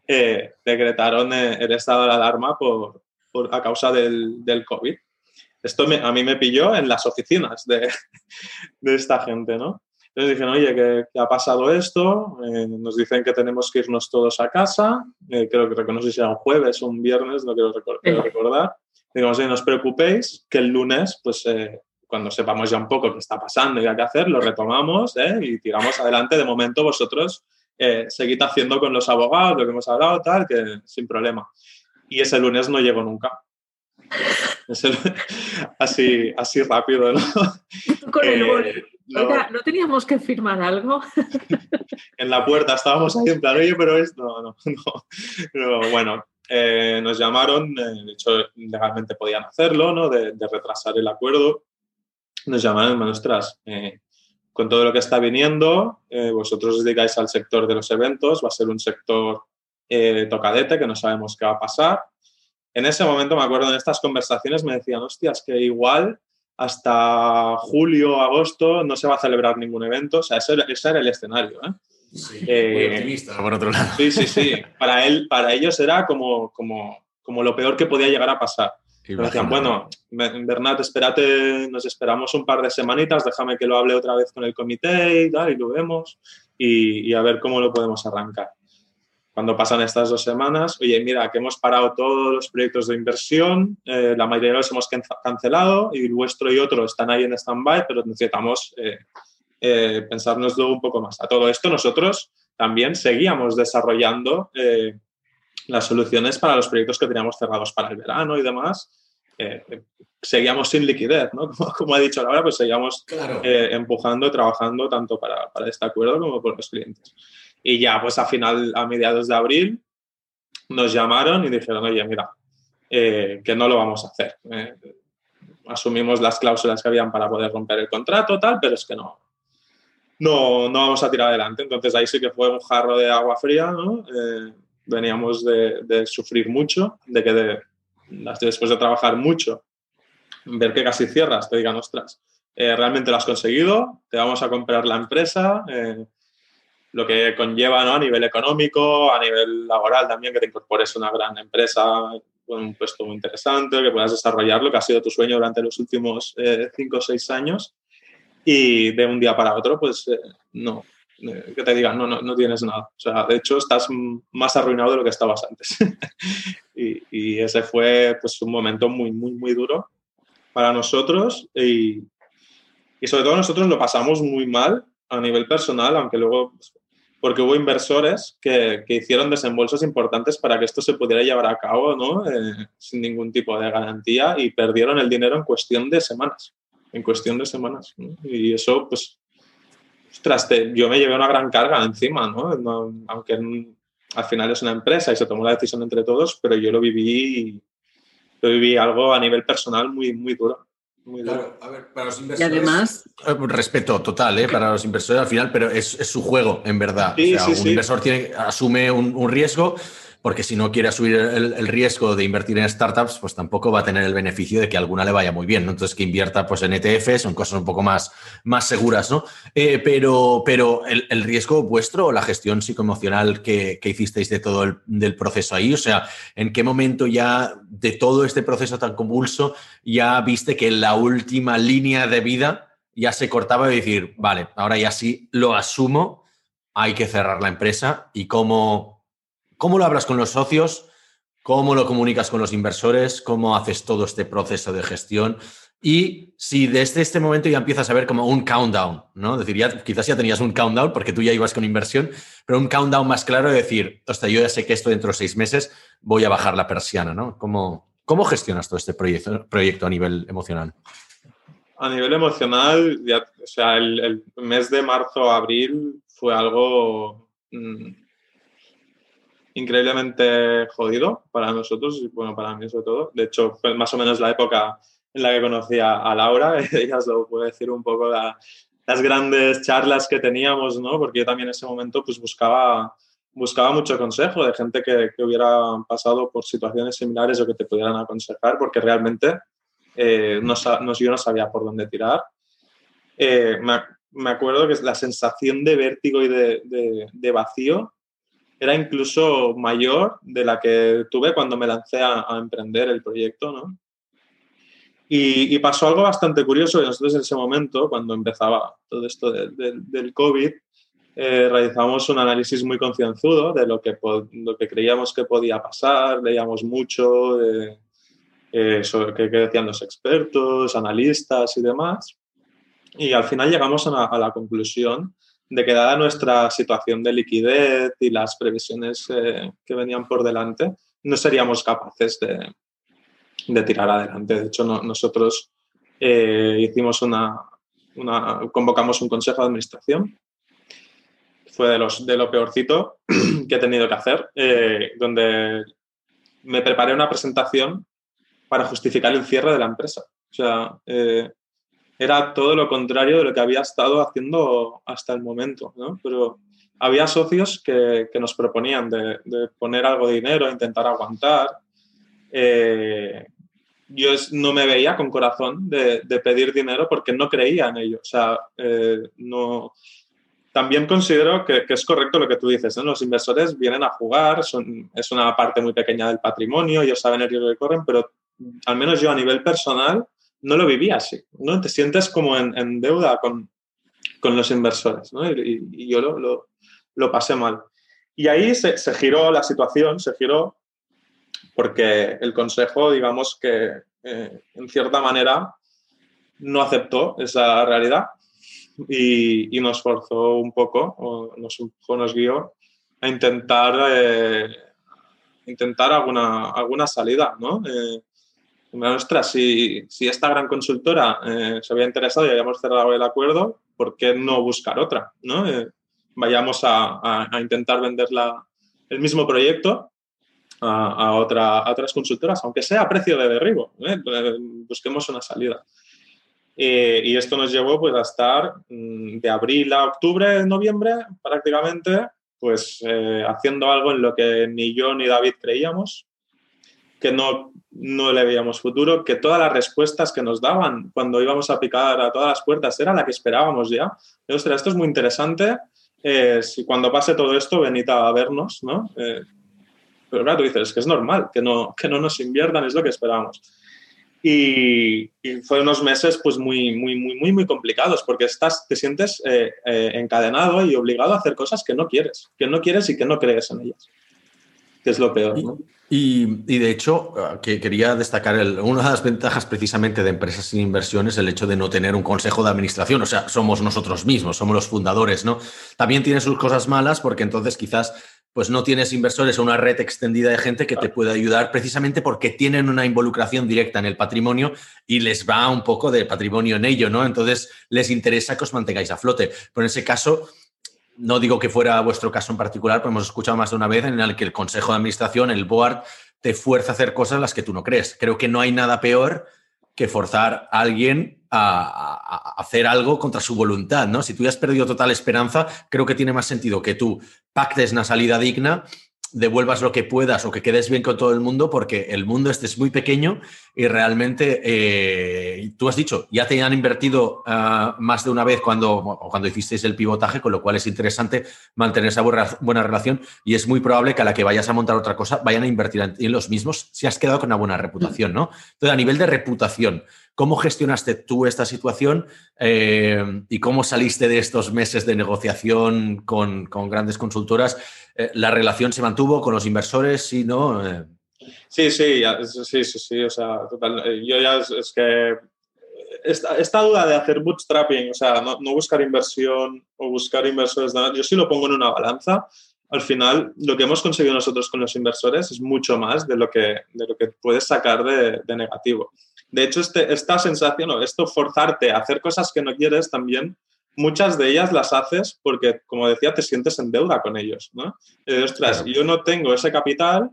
eh, decretaron el estado de alarma por, por, a causa del, del COVID. Esto a mí me pilló en las oficinas de, de esta gente, ¿no? Entonces dijeron, oye, ¿qué, ha pasado esto? Eh, nos dicen que tenemos que irnos todos a casa. Eh, creo que no sé si era un jueves o un viernes, no quiero, recordar. Digamos, no os preocupéis, que el lunes, pues eh, cuando sepamos ya un poco qué está pasando y qué hay que hacer, lo retomamos y tiramos adelante. De momento vosotros seguid haciendo con los abogados lo que hemos hablado, tal, que sin problema. Y ese lunes no llegó nunca. así, así rápido, ¿no? Con el ¿no teníamos que firmar algo? en la puerta estábamos ahí en plan, oye, pero esto, no, no, no. bueno, eh, nos llamaron, eh, de hecho, legalmente podían hacerlo, ¿no? De, retrasar el acuerdo. Nos llamaron, ostras, eh, con todo lo que está viniendo, vosotros os dedicáis al sector de los eventos, va a ser un sector tocadete que no sabemos qué va a pasar. En ese momento, me acuerdo, en estas conversaciones me decían, hostias, que igual hasta julio, agosto no se va a celebrar ningún evento. O sea, ese, era el escenario. ¿eh? Sí, eh, optimista, por otro lado. Sí, sí, sí. Para, él, para ellos era como, como, como lo peor que podía llegar a pasar. decían, bueno, Bernat, espérate, nos esperamos un par de semanitas, déjame que lo hable otra vez con el comité y tal, y lo vemos, y, y a ver cómo lo podemos arrancar cuando pasan estas dos semanas, oye, mira, que hemos parado todos los proyectos de inversión, eh, la mayoría los hemos cancelado y vuestro y otro están ahí en stand-by, pero necesitamos eh, eh, pensárnoslo un poco más. A todo esto nosotros también seguíamos desarrollando eh, las soluciones para los proyectos que teníamos cerrados para el verano y demás. seguíamos sin liquidez, ¿no? Como, ha dicho Laura, pues seguíamos claro. empujando, trabajando tanto para, para este acuerdo como por los clientes. Y ya, pues a final, a mediados de abril, nos llamaron y dijeron, oye, mira, eh, que no lo vamos a hacer. Eh, asumimos las cláusulas que habían para poder romper el contrato, tal, pero es que no, no, no vamos a tirar adelante. Entonces ahí sí que fue un jarro de agua fría, ¿no? Eh, veníamos de, sufrir mucho, de que de, después de trabajar mucho, ver que casi cierras, te digan, ostras, realmente lo has conseguido, te vamos a comprar la empresa, lo que conlleva ¿no? a nivel económico, a nivel laboral también, que te incorpores a una gran empresa con un puesto muy interesante, que puedas desarrollar lo que ha sido tu sueño durante los últimos eh, cinco o seis años y de un día para otro, pues eh, no, eh, que te digan, no, no, no, tienes nada. O sea, de hecho, estás más arruinado de lo que estabas antes. y, y, ese fue pues, un momento muy, muy, muy duro para nosotros y, y sobre todo nosotros lo pasamos muy mal a nivel personal, aunque luego pues, porque hubo inversores que, que, hicieron desembolsos importantes para que esto se pudiera llevar a cabo ¿no? Eh, sin ningún tipo de garantía y perdieron el dinero en cuestión de semanas, en cuestión de semanas. ¿no? Y eso, pues, ostras, te, yo me llevé una gran carga encima, ¿no? no aunque en, al final es una empresa y se tomó la decisión entre todos, pero yo lo viví, lo viví algo a nivel personal muy, muy duro. Claro, a ver, para los inversores. Y además. Eh, respeto total, ¿eh? Para los inversores al final, pero es, es su juego, en verdad. Sí, o sea, sí, un sí. inversor tiene, asume un, un, riesgo, porque si no quiere subir el, riesgo de invertir en startups, pues tampoco va a tener el beneficio de que alguna le vaya muy bien, ¿no? Entonces que invierta pues en ETFs, son cosas un poco más, más seguras, ¿no? Eh, pero pero el, riesgo vuestro o la gestión psicoemocional que, que hicisteis de todo el del proceso ahí, o sea, ¿en qué momento ya de todo este proceso tan convulso ya viste que la última línea de vida ya se cortaba y decir, vale, ahora ya sí lo asumo, hay que cerrar la empresa y cómo, cómo lo hablas con los socios, cómo lo comunicas con los inversores, cómo haces todo este proceso de gestión y si desde este momento ya empiezas a ver como un countdown, ¿no? Es decir, ya, quizás ya tenías un countdown porque tú ya ibas con inversión, pero un countdown más claro de decir, hostia, yo ya sé que esto dentro de seis meses voy a bajar la persiana, ¿no? ¿Cómo, cómo gestionas todo este proyecto, a nivel emocional? A nivel emocional, o sea, el, mes de marzo, abril fue algo mm, increíblemente jodido para nosotros y bueno, para mí sobre todo. De hecho, fue más o menos la época en la que conocí a, Laura, ella os lo puede decir un poco las grandes charlas que teníamos, ¿no? Porque yo también en ese momento pues buscaba, buscaba mucho consejo de gente que, que hubiera pasado por situaciones similares o que te pudieran aconsejar, porque realmente eh, no, yo no sabía por dónde tirar. Eh, me, acuerdo que la sensación de vértigo y de, vacío era incluso mayor de la que tuve cuando me lancé a, emprender el proyecto, ¿no? Y, pasó algo bastante curioso. Nosotros en ese momento, cuando empezaba todo esto del COVID, eh, realizamos un análisis muy concienzudo de lo que, creíamos que podía pasar, leíamos mucho, eh, sobre qué, decían los expertos, analistas y demás. Y al final llegamos a, la conclusión de que dada nuestra situación de liquidez y las previsiones eh, que venían por delante, no seríamos capaces de, de tirar adelante. De hecho, nosotros eh, hicimos una, convocamos un consejo de administración. Fue de, los, de lo peorcito que he tenido que hacer, donde me preparé una presentación para justificar el cierre de la empresa. O sea, eh, era todo lo contrario de lo que había estado haciendo hasta el momento, ¿no? Pero había socios que, que nos proponían de, poner algo de dinero, intentar aguantar. Eh, yo no me veía con corazón de, de, pedir dinero porque no creía en ello. O sea, eh, no... También considero que, que, es correcto lo que tú dices. ¿no? Los inversores vienen a jugar, es una parte muy pequeña del patrimonio, ellos saben el riesgo que corren, pero al menos yo a nivel personal, no lo vivía así. ¿no? Te sientes como en, deuda con, con, los inversores. ¿no? Y, yo lo, lo, pasé mal. Y ahí se, giró la situación, se giró porque el consejo, digamos que eh, en cierta manera no aceptó esa realidad y, y nos forzó un poco, o nos, nos guió a intentar, eh, intentar alguna, alguna salida, ¿no? Eh, ostras, si, si esta gran consultora eh, se había interesado y habíamos cerrado el acuerdo, ¿por qué no buscar otra? ¿no? Eh, vayamos a, a, intentar vender el mismo proyecto a, a, otra, otras consultoras, aunque sea a precio de derribo. ¿eh? Busquemos una salida. y esto nos llevó pues, a estar mm, de abril a octubre, noviembre, prácticamente, pues haciendo algo en lo que ni yo ni David creíamos, que no, no le veíamos futuro, que todas las respuestas que nos daban cuando íbamos a picar a todas las puertas era la que esperábamos ya. ostras, esto es muy interesante. Eh, si cuando pase todo esto, venid a vernos, ¿no? Eh, pero claro, tú dices, es que es normal que no, que no nos inviertan, es lo que esperábamos. Y, y fue unos meses pues muy, muy, muy, muy, muy complicados porque estás, te sientes eh, encadenado y obligado a hacer cosas que no quieres, que no quieres y que no crees en ellas, que es lo peor. ¿no? Y, de hecho, ah, que quería destacar una de las ventajas precisamente de empresas sin inversión es el hecho de no tener un consejo de administración. O sea, somos nosotros mismos, somos los fundadores, ¿no? También tiene sus cosas malas porque entonces quizás pues no tienes inversores o una red extendida de gente que te pueda ayudar precisamente porque tienen una involucración directa en el patrimonio y les va un poco de patrimonio en ello, ¿no? Entonces les interesa que os mantengáis a flote. Pero en ese caso, no digo que fuera vuestro caso en particular, pero hemos escuchado más de una vez en el que el consejo de administración, el board, te fuerza a hacer cosas las que tú no crees. Creo que no hay nada peor que forzar a alguien a, hacer algo contra su voluntad, ¿no? Si tú ya has perdido total esperanza, creo que tiene más sentido que tú pactes una salida digna devuelvas lo que puedas o que quedes bien con todo el mundo, porque el mundo este es muy pequeño y realmente eh, tú has dicho, ya te han invertido ah, más de una vez cuando, cuando hicisteis el pivotaje, con lo cual es interesante mantener esa buena, relación y es muy probable que a la que vayas a montar otra cosa vayan a invertir en, los mismos si has quedado con una buena reputación, ¿no? Entonces, a nivel de reputación, ¿cómo gestionaste tú esta situación eh, y cómo saliste de estos meses de negociación con, con grandes consultoras? Eh, ¿La relación se mantuvo con los inversores? Sí, ¿no? Eh, sí, sí, sí, sí, sí, o sea, total, eh, yo ya es, que esta, duda de hacer bootstrapping, o sea, no, buscar inversión o buscar inversores, yo sí lo pongo en una balanza. Al final, lo que hemos conseguido nosotros con los inversores es mucho más de lo que, de lo que puedes sacar de, de negativo. De hecho, este, esta sensación o esto forzarte a hacer cosas que no quieres también muchas de ellas las haces porque, como decía, te sientes en deuda con ellos, ¿no? Ostras, yo no tengo ese capital,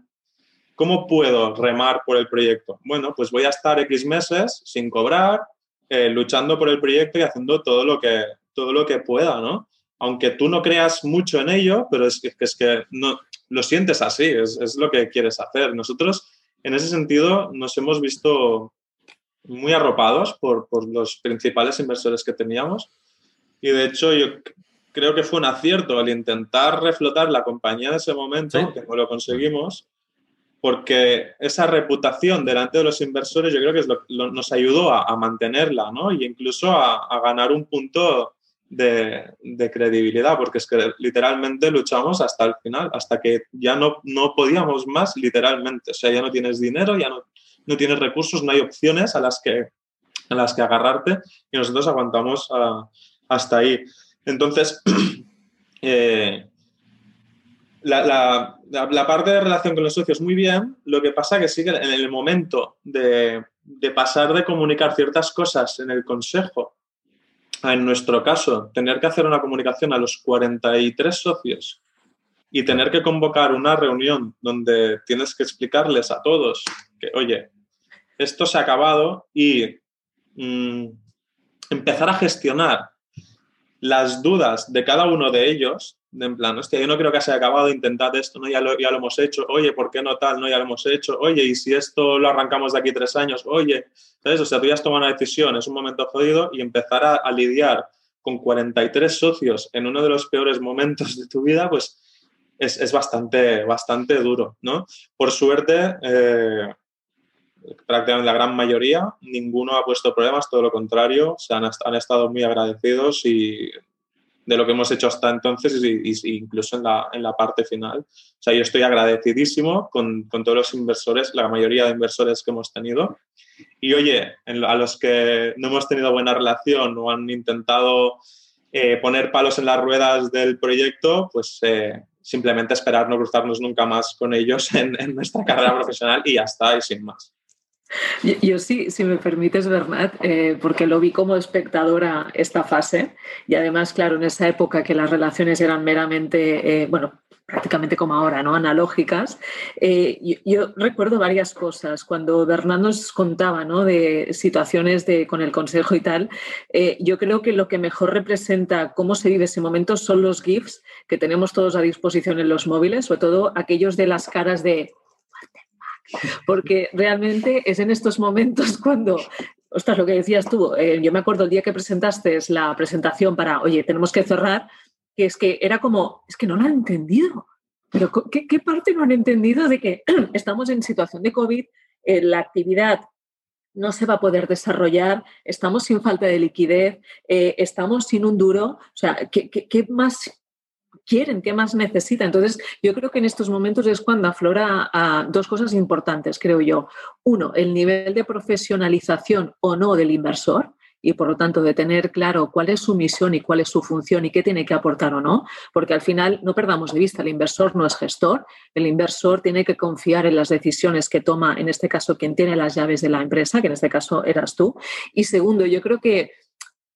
¿cómo puedo remar por el proyecto? Bueno, pues voy a estar X meses sin cobrar, eh, luchando por el proyecto y haciendo todo lo que, todo lo que pueda, ¿no? Aunque tú no creas mucho en ello, pero es que, es que no, lo sientes así, es, es lo que quieres hacer. Nosotros, en ese sentido, nos hemos visto muy arropados por, por los principales inversores que teníamos y de hecho, yo creo que fue un acierto el intentar reflotar la compañía en ese momento, que no lo conseguimos, porque esa reputación delante de los inversores yo creo que nos ayudó a, mantenerla, ¿no? Y incluso a, ganar un punto de, credibilidad, porque es que literalmente luchamos hasta el final, hasta que ya no, no podíamos más, literalmente. O sea, ya no tienes dinero, ya no, no tienes recursos, no hay opciones a las que, a las que agarrarte y nosotros aguantamos a hasta ahí. Entonces, eh, la, parte de relación con los socios muy bien, lo que pasa que sí que en el momento de, pasar de comunicar ciertas cosas en el consejo, en nuestro caso, tener que hacer una comunicación a los 43 socios y tener que convocar una reunión donde tienes que explicarles a todos que, oye, esto se ha acabado y mm, empezar a gestionar las dudas de cada uno de ellos, en plan, hostia, yo no creo que se haya acabado, intentad esto, ¿no? Ya lo, ya lo hemos hecho, oye, ¿por qué no tal? No, ya lo hemos hecho, oye, y si esto lo arrancamos de aquí tres años, oye, ¿sabes? O sea, tú ya has tomado una decisión, es un momento jodido y empezar a, lidiar con 43 socios en uno de los peores momentos de tu vida, pues es, es bastante, bastante duro, ¿no? Por suerte, eh, prácticamente la gran mayoría, ninguno ha puesto problemas, todo lo contrario, se han, han estado muy agradecidos y de lo que hemos hecho hasta entonces y, incluso en la, en la, parte final. O sea, yo estoy agradecidísimo con, con, todos los inversores, la mayoría de inversores que hemos tenido. Y oye, a los que no hemos tenido buena relación o han intentado eh, poner palos en las ruedas del proyecto, pues eh, simplemente esperar no cruzarnos nunca más con ellos en, en nuestra carrera profesional y ya está, y sin más. Yo, sí, si me permites, Bernat, eh, porque lo vi como espectadora esta fase y además, claro, en esa época que las relaciones eran meramente, eh, bueno, prácticamente como ahora, ¿no? Analógicas. Eh, yo, recuerdo varias cosas. Cuando Bernat nos contaba, ¿no? De situaciones de, con el consejo y tal, yo creo que lo que mejor representa cómo se vive ese momento son los GIFs que tenemos todos a disposición en los móviles, sobre todo aquellos de las caras de porque realmente es en estos momentos cuando, ostras, lo que decías tú, eh, yo me acuerdo el día que presentaste la presentación para, oye, tenemos que cerrar, que es que era como, es que no lo han entendido. Pero ¿qué, parte no han entendido de que estamos en situación de COVID, eh, la actividad no se va a poder desarrollar, estamos sin falta de liquidez, eh, estamos sin un duro. O sea, ¿qué, qué más quieren, qué más necesitan. Entonces, yo creo que en estos momentos es cuando aflora a dos cosas importantes, creo yo. Uno, el nivel de profesionalización o no del inversor y por lo tanto de tener claro cuál es su misión y cuál es su función y qué tiene que aportar o no, porque al final no perdamos de vista, el inversor no es gestor, el inversor tiene que confiar en las decisiones que toma, en este caso, quien tiene las llaves de la empresa, que en este caso eras tú. Y segundo, yo creo que,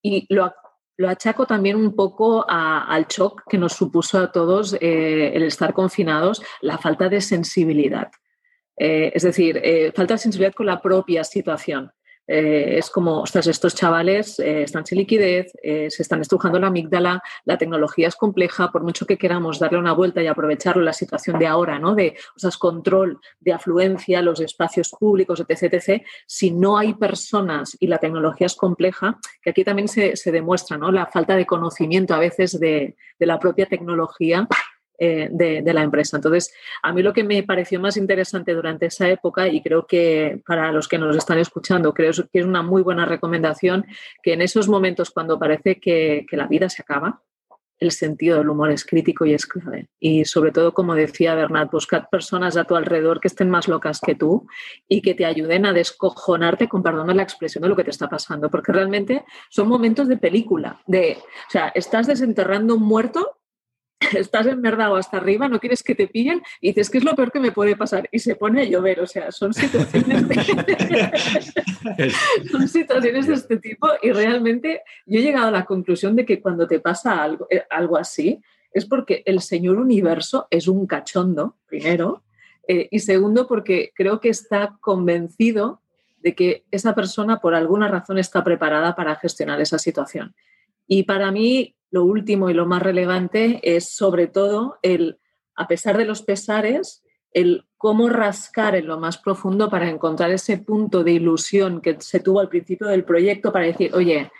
y lo, lo achaco también un poco al shock que nos supuso a todos eh, el estar confinados, la falta de sensibilidad. Eh, es decir, eh, falta de sensibilidad con la propia situación. Eh, es como, ostras, estos chavales eh, están sin liquidez, eh, se están estrujando la amígdala, la tecnología es compleja, por mucho que queramos darle una vuelta y aprovecharlo la situación de ahora, ¿no? De, o control de afluencia, los espacios públicos, etc., etc., si no hay personas y la tecnología es compleja, que aquí también se, demuestra, ¿no? La falta de conocimiento a veces de, de la propia tecnología eh, de, la empresa. Entonces, a mí lo que me pareció más interesante durante esa época, y creo que para los que nos están escuchando, creo que es una muy buena recomendación, que en esos momentos cuando parece que, la vida se acaba, el sentido del humor es crítico y es clave. Y sobre todo, como decía Bernat, buscad personas a tu alrededor que estén más locas que tú y que te ayuden a descojonarte, con perdón la expresión de lo que te está pasando, porque realmente son momentos de película, de, o sea, estás desenterrando un muerto estás o hasta arriba, no quieres que te pillen y dices que es lo peor que me puede pasar y se pone a llover. O sea, son situaciones de, son situaciones de este tipo y realmente yo he llegado a la conclusión de que cuando te pasa algo, eh, algo así es porque el señor universo es un cachondo, primero, eh, y segundo porque creo que está convencido de que esa persona por alguna razón está preparada para gestionar esa situación. Y para mí lo último y lo más relevante es sobre todo el, a pesar de los pesares, el cómo rascar en lo más profundo para encontrar ese punto de ilusión que se tuvo al principio del proyecto para decir, oye,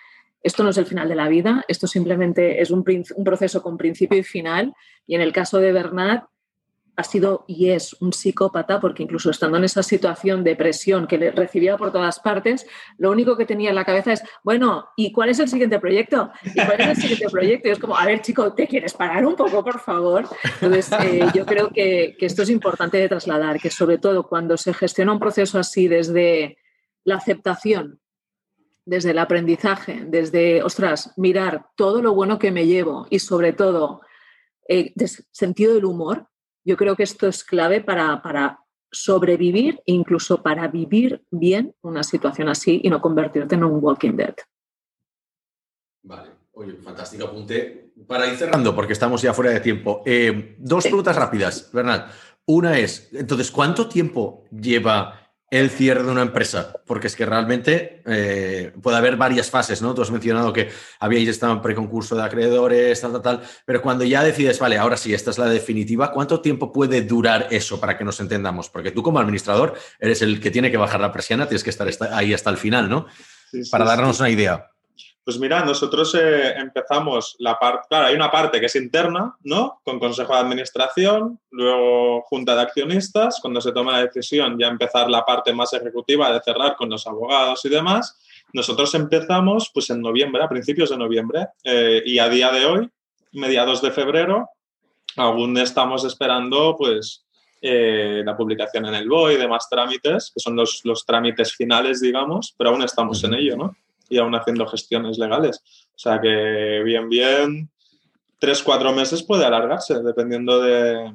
esto no es el final de la vida, esto simplemente es un, un proceso con principio y final. Y en el caso de Bernat, ha sido y es un psicópata, porque incluso estando en esa situación de presión que le recibía por todas partes, lo único que tenía en la cabeza es, bueno, ¿y cuál es el siguiente proyecto? ¿Y cuál es el siguiente proyecto? Y es como, a ver, chico, ¿te quieres parar un poco, por favor? Entonces, eh, yo creo que, esto es importante de trasladar, que sobre todo cuando se gestiona un proceso así desde la aceptación, desde el aprendizaje, desde, ostras, mirar todo lo bueno que me llevo y sobre todo eh, sentido del humor, yo creo que esto es clave para, para sobrevivir e incluso para vivir bien una situación así y no convertirte en un Walking Dead. Vale, oye, fantástico apunte. Para ir cerrando, porque estamos ya fuera de tiempo, eh, dos preguntas rápidas, Bernal. Una es, entonces, ¿cuánto tiempo lleva el cierre de una empresa, porque es que realmente eh, puede haber varias fases, ¿no? Tú has mencionado que habíais estado en preconcurso de acreedores, tal, tal, tal, pero cuando ya decides, vale, ahora sí, esta es la definitiva, ¿cuánto tiempo puede durar eso para que nos entendamos? Porque tú como administrador eres el que tiene que bajar la presión, tienes que estar ahí hasta el final, ¿no? para darnos una idea. Pues mira, nosotros eh, empezamos la parte, claro, hay una parte que es interna, ¿no? Con consejo de administración, luego junta de accionistas, cuando se toma la decisión ya empezar la parte más ejecutiva de cerrar con los abogados y demás. Nosotros empezamos pues en noviembre, a principios de noviembre, eh, y a día de hoy, mediados de febrero, aún estamos esperando pues eh, la publicación en el BOE y demás trámites, que son los, los trámites finales, digamos, pero aún estamos en ello, ¿no? Y aún haciendo gestiones legales. O sea que bien, bien, tres, cuatro meses puede alargarse dependiendo de,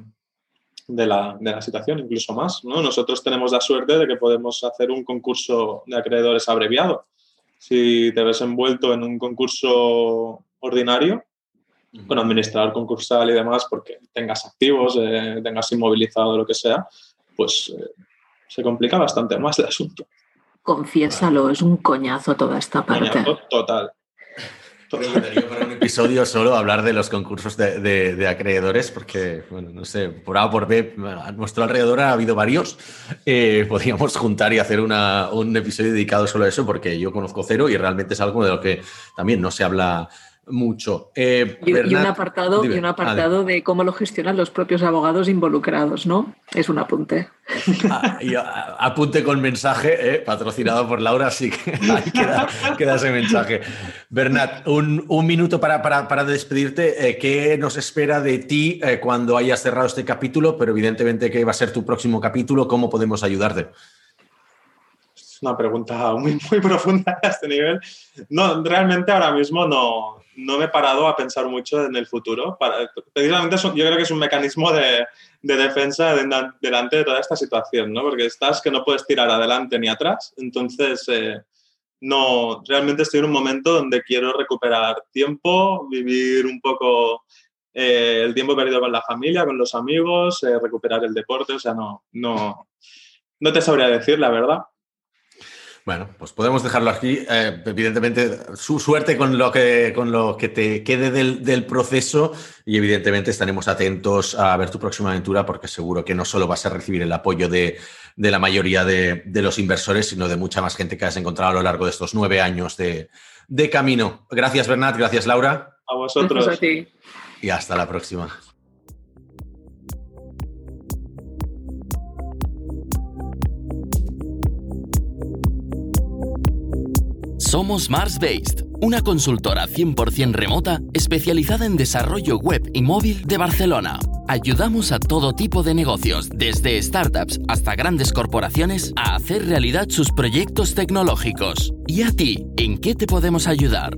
de, la, de la, situación, incluso más. ¿no? Nosotros tenemos la suerte de que podemos hacer un concurso de acreedores abreviado. Si te ves envuelto en un concurso ordinario, con administrador concursal y demás, porque tengas activos, eh, tengas inmovilizado lo que sea, pues eh, se complica bastante más el asunto. Confiésalo, es un coñazo toda esta parte. total. para un episodio solo hablar de los concursos de, acreedores, porque, bueno, no sé, por A o por B, a nuestro alrededor ha habido varios. Eh, podríamos juntar y hacer un episodio dedicado solo a eso, porque yo conozco cero y realmente es algo de lo que también no se habla mucho. Eh, y, un apartado, y un apartado de cómo lo gestionan los propios abogados involucrados, ¿no? Es un apunte. Ah, apunte con mensaje, eh, patrocinado por Laura, así que ahí queda, ese mensaje. Bernat, un, minuto para, para, despedirte. Eh, ¿Qué nos espera de ti cuando hayas cerrado este capítulo? Pero evidentemente, ¿qué va a ser tu próximo capítulo? ¿Cómo podemos ayudarte? Una pregunta muy, muy profunda a este nivel. No, realmente ahora mismo no, no me he parado a pensar mucho en el futuro. Para, precisamente yo creo que es un mecanismo de, de defensa delante de toda esta situación, ¿no? Porque estás que no puedes tirar adelante ni atrás. Entonces, eh, no, realmente estoy en un momento donde quiero recuperar tiempo, vivir un poco eh, el tiempo perdido con la familia, con los amigos, eh, recuperar el deporte. O sea, no, no, no te sabría decir la verdad. Bueno, pues podemos dejarlo aquí. Eh, evidentemente, su suerte con lo que, con lo que te quede del, proceso y evidentemente estaremos atentos a ver tu próxima aventura porque seguro que no solo vas a recibir el apoyo de, la mayoría de, los inversores, sino de mucha más gente que has encontrado a lo largo de estos nueve años de, camino. Gracias, Bernat. Gracias, Laura. A vosotros. Y hasta la próxima. Somos Mars Based, una consultora 100% remota especializada en desarrollo web y móvil de Barcelona. Ayudamos a todo tipo de negocios, desde startups hasta grandes corporaciones, a hacer realidad sus proyectos tecnológicos. ¿Y a ti, en qué te podemos ayudar?